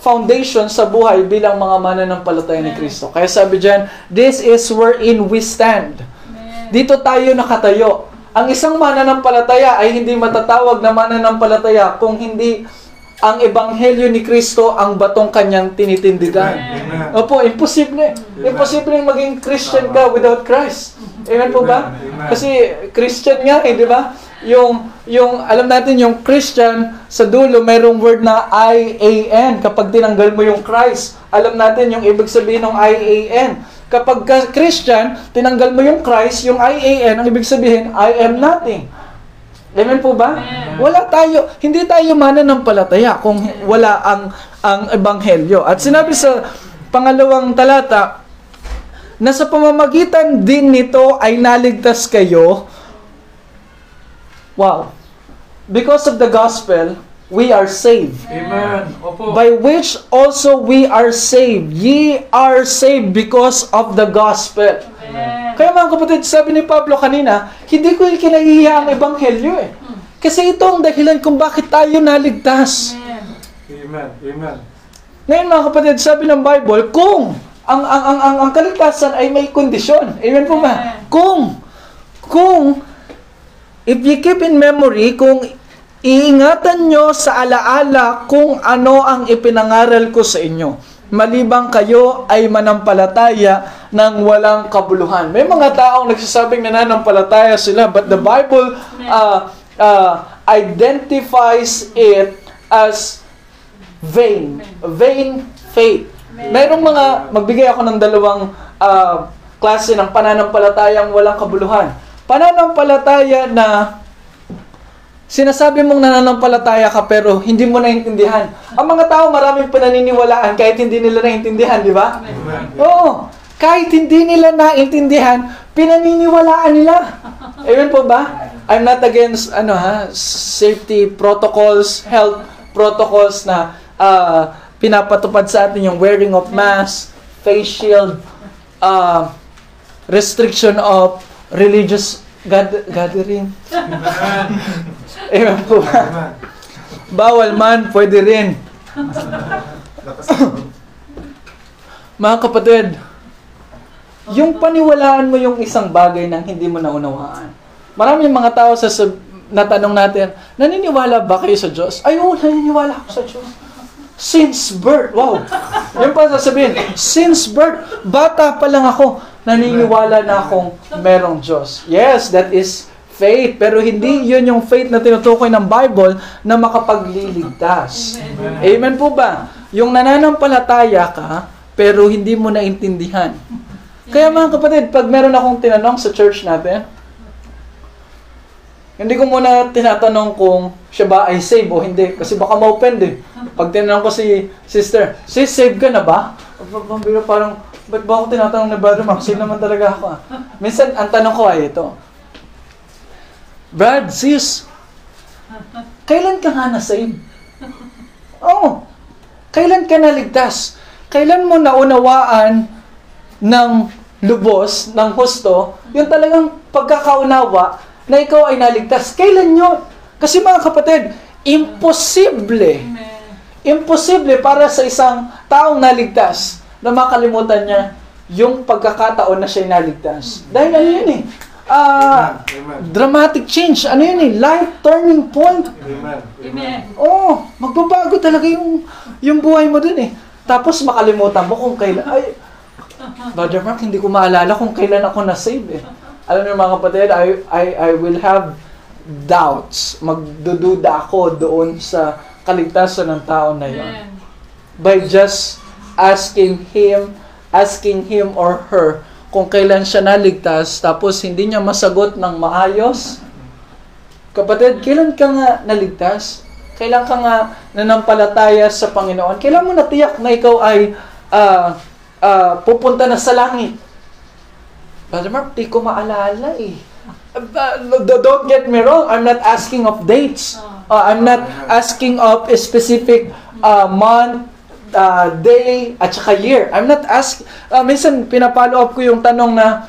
foundation sa buhay bilang mga mananampalataya ni Kristo. Kaya sabi dyan, this is wherein we stand. Dito tayo nakatayo. Ang isang mananampalataya ay hindi matatawag na mananampalataya kung hindi ang ebanghelyo ni Kristo ang batong kanyang tinitindigan. Opo, imposible. Imposible maging Christian ka without Christ. Amen po ba? Kasi Christian nga eh, di ba? Yung, yung, alam natin yung Christian, sa dulo, mayroong word na I-A-N. Kapag tinanggal mo yung Christ, alam natin yung ibig sabihin ng I-A-N. Kapag ka Christian, tinanggal mo yung Christ, yung I-A-N, ang ibig sabihin, I am nothing. Amen po ba? Wala tayo, hindi tayo mananampalataya kung wala ang ang ebanghelyo. At sinabi sa pangalawang talata, na sa pamamagitan din nito ay naligtas kayo. Wow. Because of the gospel, we are saved. Amen. Opo. By which also we are saved. Ye are saved because of the gospel. Kaya mga kapatid, sabi ni Pablo kanina, hindi ko kinahihiya ang ebanghelyo eh. Kasi ito ang dahilan kung bakit tayo naligtas. Amen. Amen. Ngayon mga kapatid, sabi ng Bible, kung ang ang ang ang, ang kaligtasan ay may kondisyon. Amen po ba? Kung kung if you keep in memory kung iingatan nyo sa alaala kung ano ang ipinangaral ko sa inyo. Malibang kayo ay manampalataya ng walang kabuluhan. May mga taong nagsasabing nananampalataya sila but the Bible uh, uh, identifies it as vain. Vain faith. Merong mga, magbigay ako ng dalawang ah, klase ng pananampalatayang walang kabuluhan. Pananampalataya na sinasabi mong nananampalataya ka pero hindi mo naintindihan. Ang mga tao maraming pananiniwalaan kahit hindi nila naintindihan, di ba? Oo. Kahit hindi nila naintindihan, pinaniniwalaan nila. Amen po ba? I'm not against ano ha, safety protocols, health protocols na ah, pinapatupad sa atin yung wearing of mask, face shield, ah, restriction of religious gad- gathering. Amen po ba? Bawal man, pwede rin. Mga kapatid, yung paniwalaan mo yung isang bagay nang hindi mo naunawaan. Maraming mga tao sa sab- natanong natin, naniniwala ba kayo sa Diyos? Ay, oo, naniniwala ako sa Diyos. Since birth, wow. Yung pa sasabihin, since birth, bata pa lang ako, naniniwala na akong merong Diyos. Yes, that is faith. Pero hindi yun yung faith na tinutukoy ng Bible na makapagliligtas. Amen po ba? Yung nananampalataya ka, pero hindi mo naintindihan. Kaya mga kapatid, pag meron akong tinanong sa church natin, hindi ko muna tinatanong kung siya ba ay save o hindi. Kasi baka ma-offend eh. Pag tinanong ko si sister, sis, save ka na ba? Pambiro parang, ba't ba ako tinatanong na brother Mark? Save naman talaga ako ah. Minsan, ang tanong ko ay ito. Brad, sis, kailan ka nga na-save? Oo. Kailan ka naligtas? Kailan mo naunawaan ng lubos, ng husto, yung talagang pagkakaunawa na ikaw ay naligtas. Kailan yun? Kasi mga kapatid, imposible. Imposible para sa isang taong naligtas na makalimutan niya yung pagkakataon na siya naligtas. Dahil ano yun eh? Ah, Amen. dramatic change. Ano yun eh? Life turning point. Amen. Amen. Oo, magbabago talaga yung yung buhay mo dun eh. Tapos makalimutan mo kung kailan ay Brother Mark, hindi ko maalala kung kailan ako na-save eh. Alam niyo mga kapatid, I, I, I will have doubts. Magdududa ako doon sa kaligtasan ng tao na yon. By just asking Him asking him or her kung kailan siya naligtas tapos hindi niya masagot ng maayos? Kapatid, kailan ka nga naligtas? Kailan ka nga nanampalataya sa Panginoon? Kailan mo natiyak na ikaw ay ah, ah, pupunta na sa langit? Brother Mark, di ko maalala eh. Uh, don't get me wrong, I'm not asking of dates. Uh, I'm not asking of a specific uh, month, uh, day, at saka year. I'm not asking, uh, minsan pinapalo up ko yung tanong na,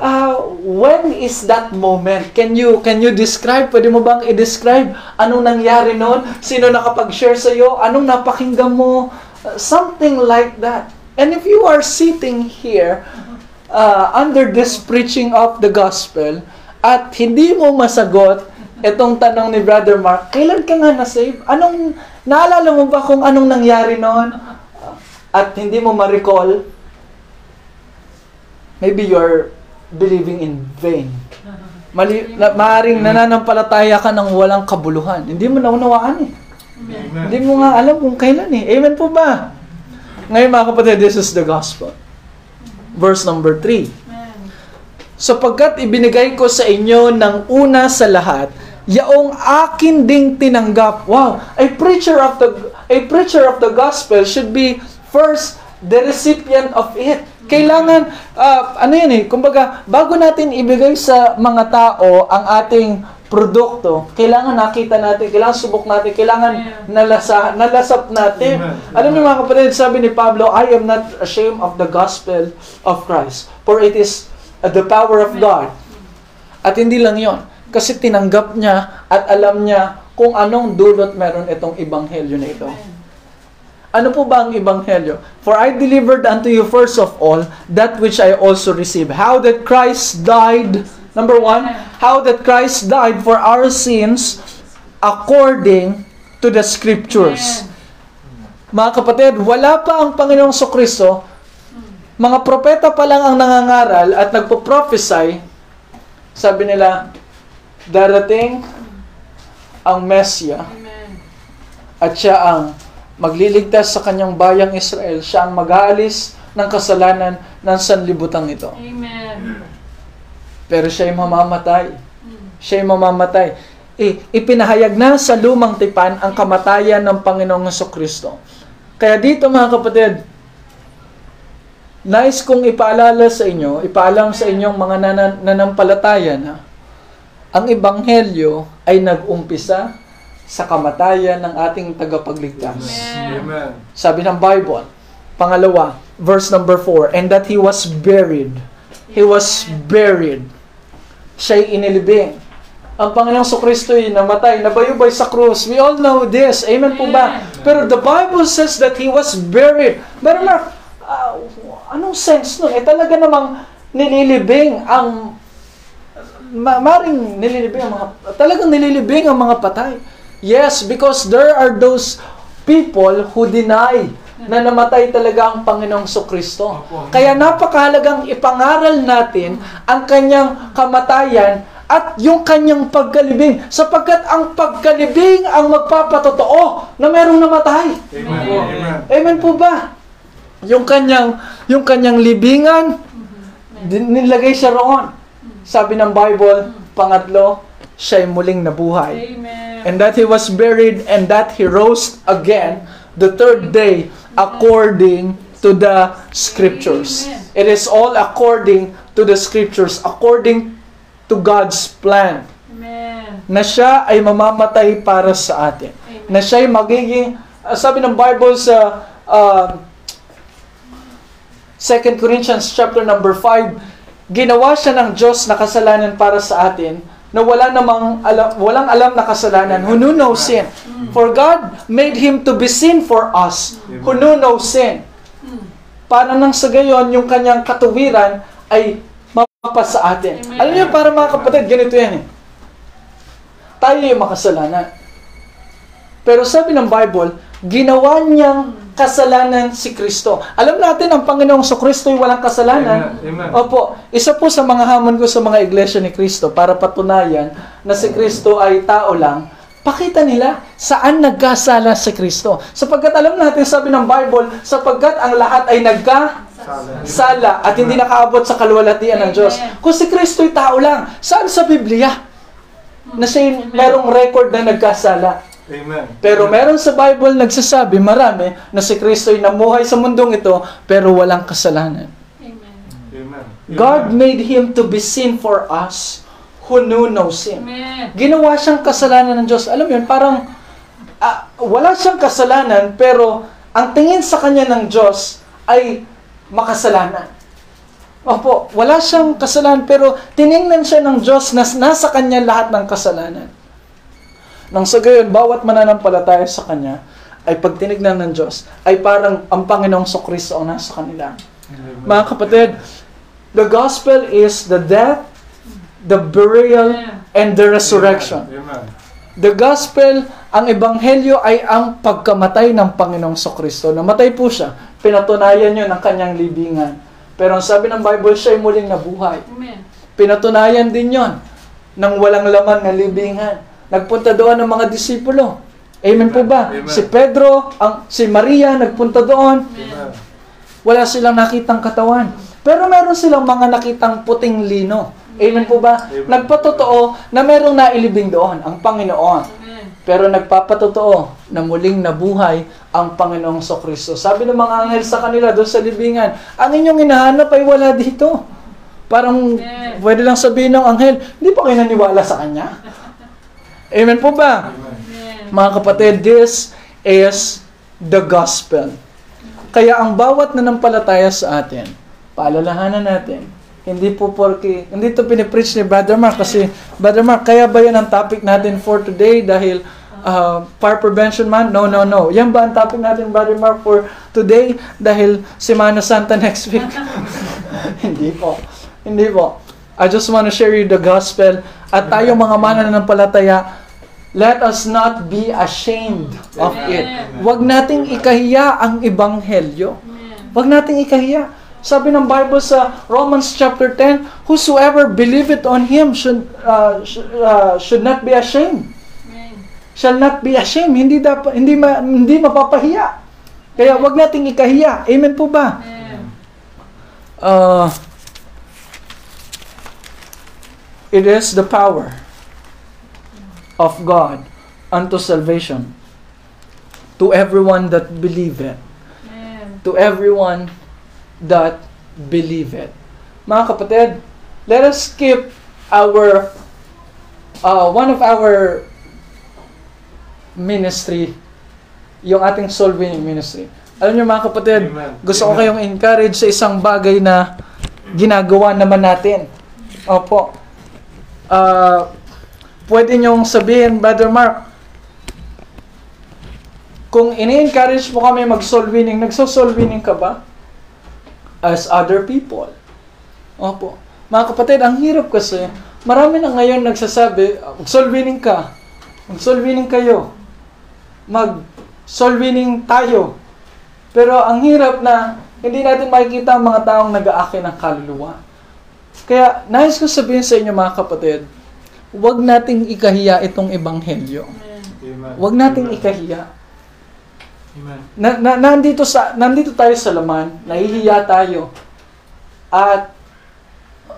uh, when is that moment? Can you can you describe? Pwede mo bang i-describe anong nangyari noon? Sino nakapag-share sa iyo? Anong napakinggan mo? Uh, something like that. And if you are sitting here uh, under this preaching of the gospel at hindi mo masagot itong tanong ni Brother Mark, kailan ka nga na-save? Anong, naalala mo ba kung anong nangyari noon? At hindi mo ma-recall? Maybe you're believing in vain. Mali, na, maaring nananampalataya ka ng walang kabuluhan. Hindi mo naunawaan eh. Hindi mo nga alam kung kailan eh. Amen po ba? Ngayon mga kapatid, this is the gospel. Verse number 3. Sapagkat ibinigay ko sa inyo ng una sa lahat, yaong akin ding tinanggap. Wow, a preacher of the a preacher of the gospel should be first the recipient of it. Kailangan ah, ano yan eh, kumbaga bago natin ibigay sa mga tao ang ating produkto, kailangan nakita natin, kailangan subok natin, kailangan nalasa, nalasap natin. Alam niyo mga kapatid, sabi ni Pablo, I am not ashamed of the gospel of Christ, for it is uh, the power of God. At hindi lang yon kasi tinanggap niya at alam niya kung anong dulot meron itong ibanghelyo na ito. Ano po ba ang ebanghelyo? For I delivered unto you first of all that which I also received. How that Christ died, number one, how that Christ died for our sins according to the scriptures. Mga kapatid, wala pa ang Panginoong Sokristo, mga propeta pa lang ang nangangaral at nagpo-prophesy, sabi nila, darating ang Mesya at siya ang magliligtas sa kanyang bayang Israel. Siya ang mag-aalis ng kasalanan ng sanlibutan ito. Amen. Pero siya ay mamamatay. Siya ay mamamatay. Eh, ipinahayag na sa lumang tipan ang kamatayan ng Panginoong Kristo. Kaya dito mga kapatid, nais kong ipaalala sa inyo, ipaalam sa inyong mga nanan, nanampalataya na ang Ebanghelyo ay nag-umpisa sa kamatayan ng ating tagapagligtas. Amen. Sabi ng Bible, pangalawa, verse number 4, and that he was buried. He was buried. Siya'y inilibing. Ang Panginoong Kristo ay namatay, nabayubay sa krus. We all know this. Amen po ba? Pero the Bible says that he was buried. Pero Mark, ah, anong sense nun? Eh talaga namang nililibing ang ma- maring nililibing ang mga talagang nililibing ang mga patay. Yes, because there are those people who deny na namatay talaga ang Panginoong Kristo. Kaya napakahalagang ipangaral natin ang kanyang kamatayan at yung kanyang pagkalibing sapagkat ang pagkalibing ang magpapatotoo na merong namatay. Amen. Amen po ba? Yung kanyang yung kanyang libingan din- nilagay siya roon. Sabi ng Bible, pangatlo, siya ay muling nabuhay. Amen. And that he was buried and that he rose again the third day according to the scriptures. It is all according to the scriptures, according to God's plan Amen. na siya ay mamamatay para sa atin. Amen. Na siya ay magiging, ah, sabi ng Bible sa ah, 2 Corinthians chapter number 5, ginawa siya ng Diyos na kasalanan para sa atin na wala namang alam, walang alam na kasalanan, who knew no sin. For God made Him to be sin for us, who knew no sin. Para nang sa gayon, yung kanyang katuwiran ay mapapa sa atin. Amen. Alam niyo, para mga kapatid, ganito yan eh. Tayo yung makasalanan. Pero sabi ng Bible, ginawa niyang kasalanan si Kristo. Alam natin, ang Panginoong so Kristo ay walang kasalanan. Amen. Amen. Opo, isa po sa mga hamon ko sa mga iglesia ni Kristo para patunayan na si Kristo ay tao lang, pakita nila saan nagkasala si Kristo. Sapagkat alam natin, sabi ng Bible, sapagkat ang lahat ay nagka Sala at hindi nakaabot sa kaluwalhatian ng Diyos. Kung si Kristo'y tao lang, saan sa Biblia? Na siya merong record na nagkasala. Amen. Pero meron sa Bible nagsasabi, marami, na si Kristo'y namuhay sa mundong ito, pero walang kasalanan. Amen. Amen. God made Him to be sin for us who knew no sin. Amen. Ginawa siyang kasalanan ng Diyos. Alam mo yun, parang ah, wala siyang kasalanan, pero ang tingin sa kanya ng Diyos ay makasalanan. Opo, wala siyang kasalanan, pero tiningnan siya ng Diyos na nasa kanya lahat ng kasalanan. Nang sa gayon, bawat mananampalataya sa kanya, ay pag tinignan ng Diyos, ay parang ang Panginoong Sokristo ang nasa kanila. Mga kapatid, the gospel is the death, the burial, and the resurrection. Amen. The gospel, ang ebanghelyo ay ang pagkamatay ng Panginoong Sokristo. Namatay po siya. Pinatunayan yun ng kanyang libingan. Pero ang sabi ng Bible, siya ay muling nabuhay. Amen. Pinatunayan din yon ng walang laman na libingan. Nagpunta doon ang mga disipulo. Amen po ba? Amen. Si Pedro, ang si Maria nagpunta doon. Amen. Wala silang nakitang katawan. Pero meron silang mga nakitang puting lino. Amen po ba? Amen. Nagpatotoo na merong nailibing doon, ang Panginoon. Amen. Pero nagpapatotoo na muling nabuhay ang Panginoong Sokristo. Sabi ng mga anghel sa kanila doon sa libingan, ang inyong hinahanap ay wala dito. Parang Amen. pwede lang sabihin ng anghel, hindi pa kayo naniwala sa Kanya? Amen po ba? Amen. Mga kapatid, this is the gospel. Kaya ang bawat nanampalataya sa atin, paalalahanan natin, hindi po porke, hindi to pinipreach ni Brother Mark kasi, Brother Mark, kaya ba yan ang topic natin for today dahil uh, fire prevention man? No, no, no. Yan ba ang topic natin, Brother Mark, for today dahil Semana Santa next week? hindi po. Hindi po. I just want to share you the gospel at tayo mga mananampalataya, let us not be ashamed of it. Huwag nating ikahiya ang ebanghelyo. Huwag nating ikahiya. Sabi ng Bible sa Romans chapter 10, whosoever believeth on him should uh, sh- uh, should not be ashamed. Shall not be ashamed. Hindi dapat hindi ma, hindi mapapahiya. Kaya huwag nating ikahiya. Amen po ba? Amen. Uh, it is the power of God unto salvation to everyone that believe it. Amen. To everyone that believe it. Mga kapatid, let us keep our uh, one of our ministry, yung ating soul winning ministry. Alam niyo mga kapatid, Amen. gusto ko kayong encourage sa isang bagay na ginagawa naman natin. Opo. Ah, pwede niyong sabihin, Brother Mark, kung ini-encourage mo kami mag-soul winning, nagso-soul winning ka ba? As other people. Opo. Mga kapatid, ang hirap kasi, marami na ngayon nagsasabi, mag-soul winning ka. Mag-soul winning kayo. Mag-soul winning tayo. Pero ang hirap na hindi natin makikita ang mga taong nag-aaki ng kaluluwa. Kaya nais ko sabihin sa inyo mga kapatid, huwag nating ikahiya itong ebanghelyo. Amen. Huwag nating ikahiya. Amen. Na, na, nandito sa nandito tayo sa laman, nahihiya tayo. At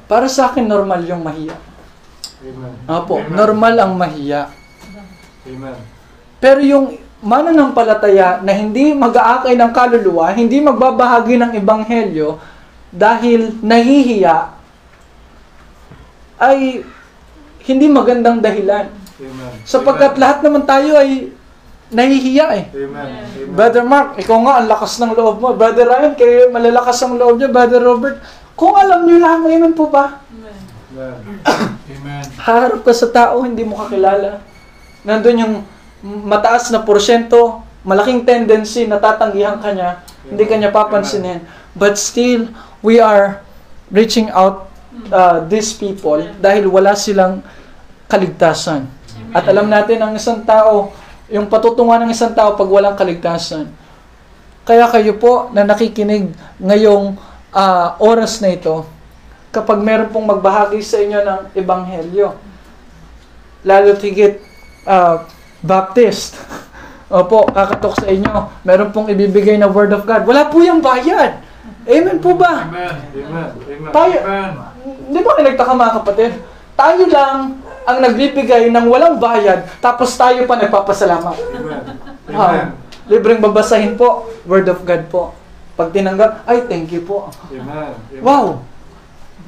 para sa akin normal yung mahiya. Amen. Opo, Amen. normal ang mahiya. Amen. Pero yung mananampalataya na hindi mag-aakay ng kaluluwa, hindi magbabahagi ng ebanghelyo dahil nahihiya ay hindi magandang dahilan. Amen. Sapagkat Amen. lahat naman tayo ay nahihiya eh. Amen. Amen. Brother Mark, ikaw nga, ang lakas ng loob mo. Brother Ryan, kayo malalakas ang loob niyo. Brother Robert, kung alam niyo lang, amen po ba? Amen. Amen. Amen. Haharap ka sa tao, hindi mo kakilala. Nandun yung mataas na porsyento, malaking tendency na tatanggihan ka niya, hindi ka niya papansinin. But still, we are reaching out uh, these people dahil wala silang kaligtasan. At alam natin ang isang tao, yung patutungan ng isang tao pag walang kaligtasan. Kaya kayo po na nakikinig ngayong ah, oras na ito, kapag meron pong magbahagi sa inyo ng ebanghelyo, lalo tigit ah, Baptist, Opo, kakatok sa inyo. Meron pong ibibigay na Word of God. Wala po yung bayad. Amen po ba? Amen. Amen. Amen. Tayo, di ba kayo nagtaka mga kapatid? Tayo lang ang nagbibigay ng walang bayad, tapos tayo pa nagpapasalamat. Amen. Amen. Wow. Libreng babasahin po, Word of God po. Pag tinanggap, ay thank you po. Amen. Amen. Wow!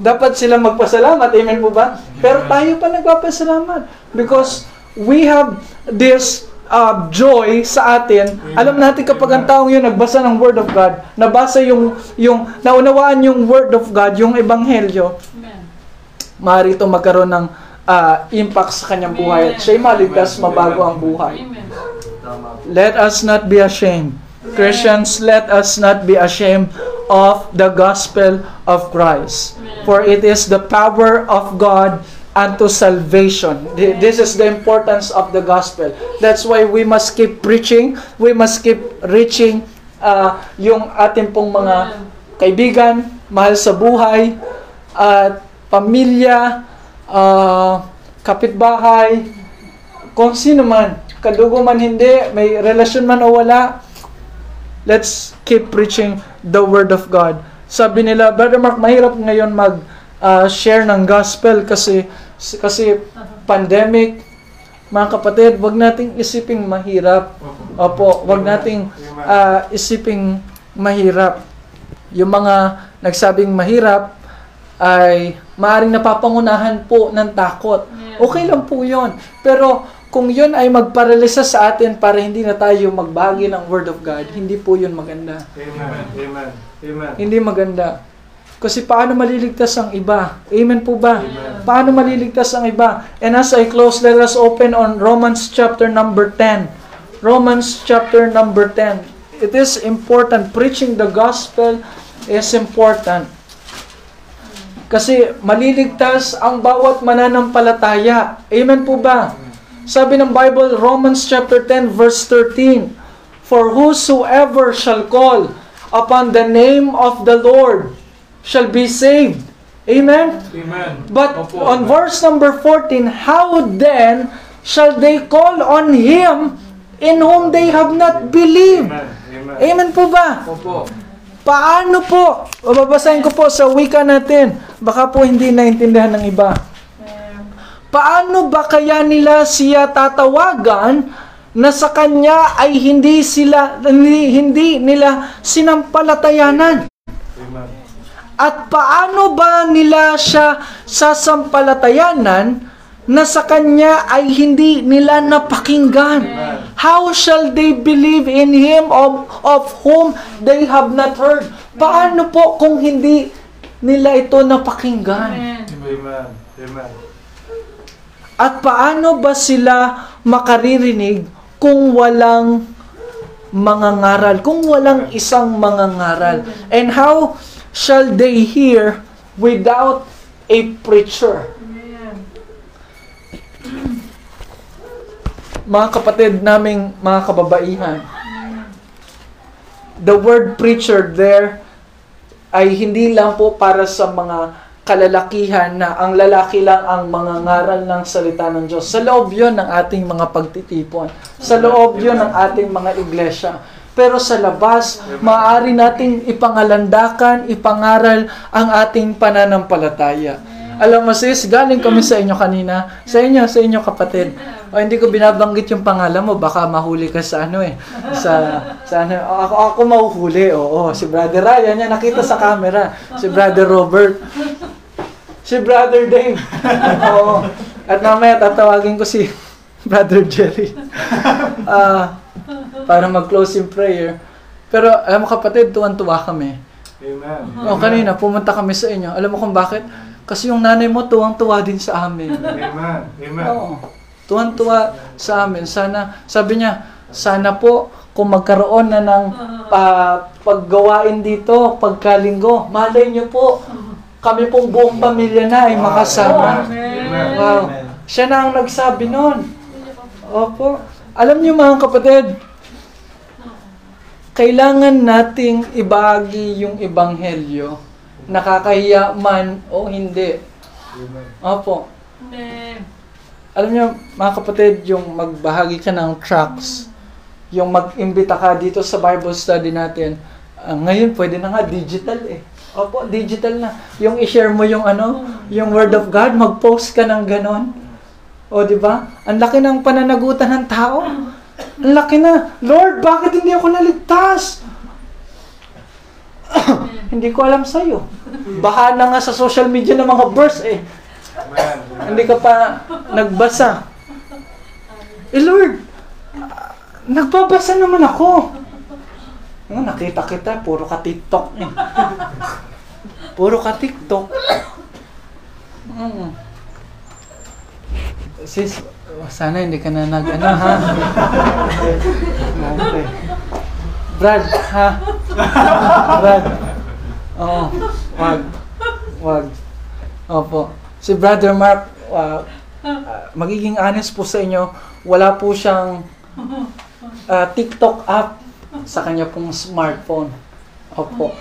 Dapat sila magpasalamat, amen po ba? Pero tayo pa nagpapasalamat. Because we have this uh, joy sa atin. Alam natin kapag ang taong yun nagbasa ng Word of God, nabasa yung, yung, naunawaan yung Word of God, yung Ebanghelyo, maaari ito magkaroon ng uh, impact sa kanyang buhay at siya'y maligtas, mabago ang buhay. Tama. Let us not be ashamed. Christians, let us not be ashamed of the gospel of Christ. For it is the power of God unto salvation. Th- This is the importance of the gospel. That's why we must keep preaching. We must keep reaching uh, yung ating pong mga kaibigan, mahal sa buhay, at pamilya, uh, kapitbahay, kung sino man, kadugo man hindi, may relasyon man o wala, let's keep preaching the Word of God. Sabi nila, Brother Mark, mahirap ngayon mag-share ng gospel kasi kasi pandemic. Mga kapatid, wag nating isiping mahirap. Opo, wag nating ah, isiping mahirap. Yung mga nagsabing mahirap ay maaring napapangunahan po ng takot. Okay lang po yon. Pero kung yun ay magparalisa sa atin para hindi na tayo magbagi ng Word of God, hindi po yun maganda. Amen. Amen. Amen. Hindi maganda. Kasi paano maliligtas ang iba? Amen po ba? Amen. Paano maliligtas ang iba? And as I close, let us open on Romans chapter number 10. Romans chapter number 10. It is important. Preaching the gospel is important. Kasi maliligtas ang bawat mananampalataya. Amen po ba? Sabi ng Bible, Romans chapter 10 verse 13, For whosoever shall call upon the name of the Lord shall be saved. Amen? Amen. But Opo. on verse number 14, how then shall they call on Him in whom they have not believed? Amen. Amen. Amen po ba? Opo. Paano po? Babasahin ko po sa wika natin. Baka po hindi naintindihan ng iba. Paano ba kaya nila siya tatawagan na sa kanya ay hindi sila hindi, hindi nila sinampalatayanan? Amen. At paano ba nila siya sasampalatayanan na sa kanya ay hindi nila napakinggan? How shall they believe in Him of, of whom they have not heard? Paano po kung hindi nila ito napakinggan? Amen. Amen. At paano ba sila makaririnig kung walang mga ngaral, kung walang isang mga ngaral? And how shall they hear without a preacher? Mga kapatid naming mga kababaihan, the word preacher there ay hindi lang po para sa mga kalalakihan na ang lalaki lang ang mga ngaral ng salita ng Diyos. Sa loob yon ng ating mga pagtitipon. Sa loob yon ng ating mga iglesia. Pero sa labas, maaari nating ipangalandakan, ipangaral ang ating pananampalataya. Alam mo sis, galing kami sa inyo kanina. Sa inyo, sa inyo kapatid. O hindi ko binabanggit yung pangalan mo, baka mahuli ka sa ano eh. Sa, sa ano, ako, ako mahuhuli, oo. Si Brother Ryan, yan, nakita sa camera. Si Brother Robert. Si Brother Dave. oo. At mamaya tatawagin ko si Brother Jerry. Ah, para mag-close in prayer. Pero alam mo kapatid, tuwan-tuwa kami. Amen. O kanina, pumunta kami sa inyo. Alam mo kung bakit? Kasi yung nanay mo tuwang-tuwa din sa amin. Amen. Amen. Oo. Tuwan-tuwa sa amin. Sana, sabi niya, sana po kung magkaroon na ng ah, paggawain dito, pagkalinggo, malay niyo po, kami pong buong pamilya na ay makasama. Amen. Wow. Siya na ang nagsabi nun. Opo. Alam niyo mga kapatid, kailangan nating ibagi yung ebanghelyo, nakakahiya man o hindi. Amen. Opo. Alam niyo, mga kapatid, yung magbahagi ka ng tracts, yung mag-imbita ka dito sa Bible study natin, Ah, ngayon, pwede na nga digital eh. Opo, digital na. Yung i-share mo yung ano, yung word of God, mag-post ka ng ganon. O, di ba? Ang laki ng pananagutan ng tao. Laki na. Lord, bakit hindi ako naligtas? hindi ko alam sa'yo. Baha na nga sa social media ng mga verse eh. Hindi ka pa nagbasa. Eh Lord, nagbabasa naman ako. Ano, nakita kita, puro ka TikTok eh. Puro ka TikTok. Mm. Sis, sana hindi ka na nag, ano ha? Okay. Brad, ha? Brad. Oo, wag. Wag. Opo. Si Brother Mark, uh, uh, magiging honest po sa inyo, wala po siyang uh, TikTok app sa kanya pong smartphone. Opo.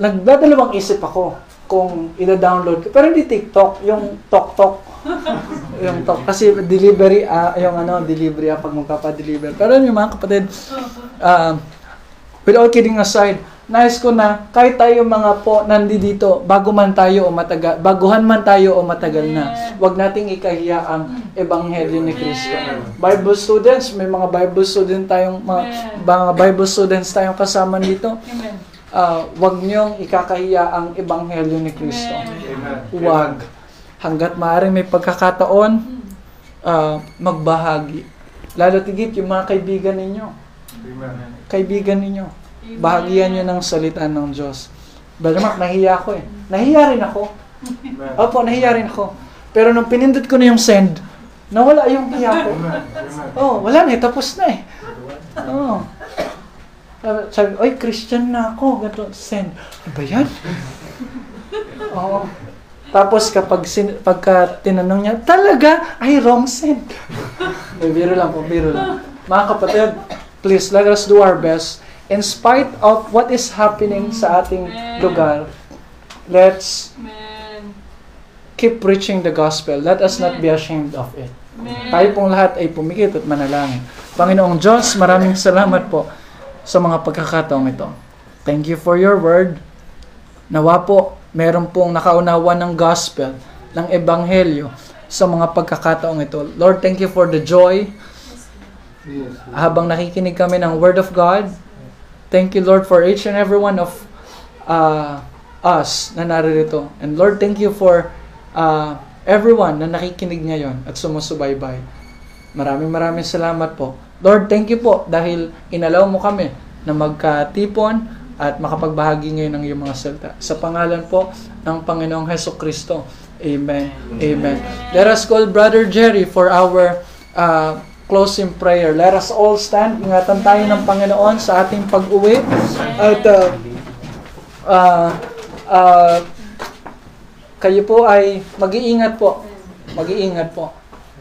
Nagdadalawang isip ako kung ida-download ko. Pero hindi TikTok, yung TokTok. yung Tok. Kasi delivery, ah, yung ano, delivery ah, pag magpapa-deliver. Pero yung mga kapatid, uh, with all kidding aside, nais ko na kahit tayo mga po nandito, bago man tayo o matagal, baguhan man tayo o matagal na, wag nating ikahiya ang ebanghelyo ni Kristo. Bible students, may mga Bible student tayong mga, mga Bible students tayong kasama dito. Amen. Ah, wag niyong ikakahiya ang ebanghelyo ni Kristo. Wag. Hanggat maaari may pagkakataon, ah, magbahagi. Lalo tigit yung mga kaibigan ninyo. Kaibigan ninyo. Bahagian nyo ng salita ng Diyos. Brother Mark, nahiya ako eh. Nahiya rin ako. Opo, nahiya rin ako. Pero nung pinindot ko na yung send, nawala yung hiya ko. Oh, wala na eh. Tapos na eh. Oh. Sabi- Sabi, oy, Christian na ako. Ganito, send. Ano ba yan? Oo. Tapos kapag sin- pagka tinanong niya, talaga, ay wrong send. May biro lang po, biro lang. Mga kapatid, please, let us do our best. In spite of what is happening sa ating lugar, let's Amen. keep preaching the gospel. Let us not be ashamed of it. Amen. Tayo pong lahat ay pumikit at manalangin. Panginoong Diyos, maraming salamat po sa mga pagkakataong ito. Thank you for your word. Nawa po, meron pong nakaunawa ng gospel, ng ebanghelyo sa mga pagkakataong ito. Lord, thank you for the joy habang nakikinig kami ng word of God. Thank you, Lord, for each and every one of uh, us na naririto. And Lord, thank you for uh, everyone na nakikinig ngayon at sumusubaybay. Maraming maraming salamat po. Lord, thank you po dahil inalaw mo kami na magkatipon at makapagbahagi ngayon ng iyong mga salita. Sa pangalan po ng Panginoong Heso Kristo. Amen. Amen. Let us call Brother Jerry for our uh, closing prayer. Let us all stand. Ingatan tayo ng Panginoon sa ating pag-uwi. At uh, uh, uh, kayo po ay mag-iingat po. Mag-iingat po.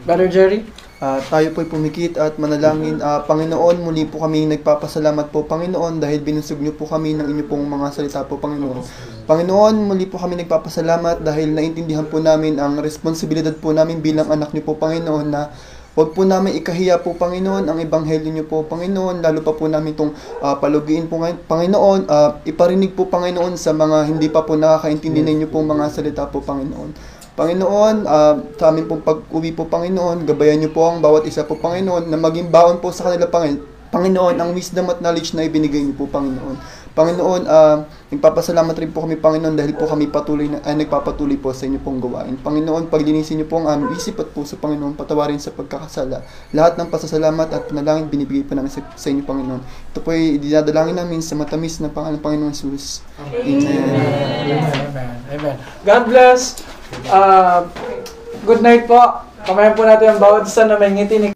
Brother Jerry? Ah, tayo po'y pumikit at manalangin. Ah, Panginoon, muli po kami nagpapasalamat po, Panginoon, dahil binusog niyo po kami ng inyo pong mga salita po, Panginoon. Panginoon, muli po kami nagpapasalamat dahil naintindihan po namin ang responsibilidad po namin bilang anak niyo po, Panginoon, na Huwag po namin ikahiya po, Panginoon, ang ebanghelyo niyo po, Panginoon, lalo pa po namin itong palugiin po, Panginoon, ah, iparinig po, Panginoon, sa mga hindi pa po nakakaintindi ninyo pong mga salita po, Panginoon. Panginoon, ah, sa amin pong pag-uwi po, Panginoon, gabayan niyo po ang bawat isa po, Panginoon, na maging baon po sa kanila, Panginoon. Panginoon, ang wisdom at knowledge na ibinigay niyo po, Panginoon. Panginoon, ah, nagpapasalamat rin po kami, Panginoon, dahil po kami patuloy na, ay, nagpapatuloy po sa inyo pong gawain. Panginoon, paglinisin niyo po ang aming isip at puso, Panginoon, patawarin sa pagkakasala. Lahat ng pasasalamat at panalangin binibigay po namin sa, sa inyo, Panginoon. Ito po ay dinadalangin namin sa matamis na pangalan ng Panginoon Jesus. Amen. Amen. Amen. God bless. Uh, good night po. Kamayan po natin ang bawat isa na may ngiti ni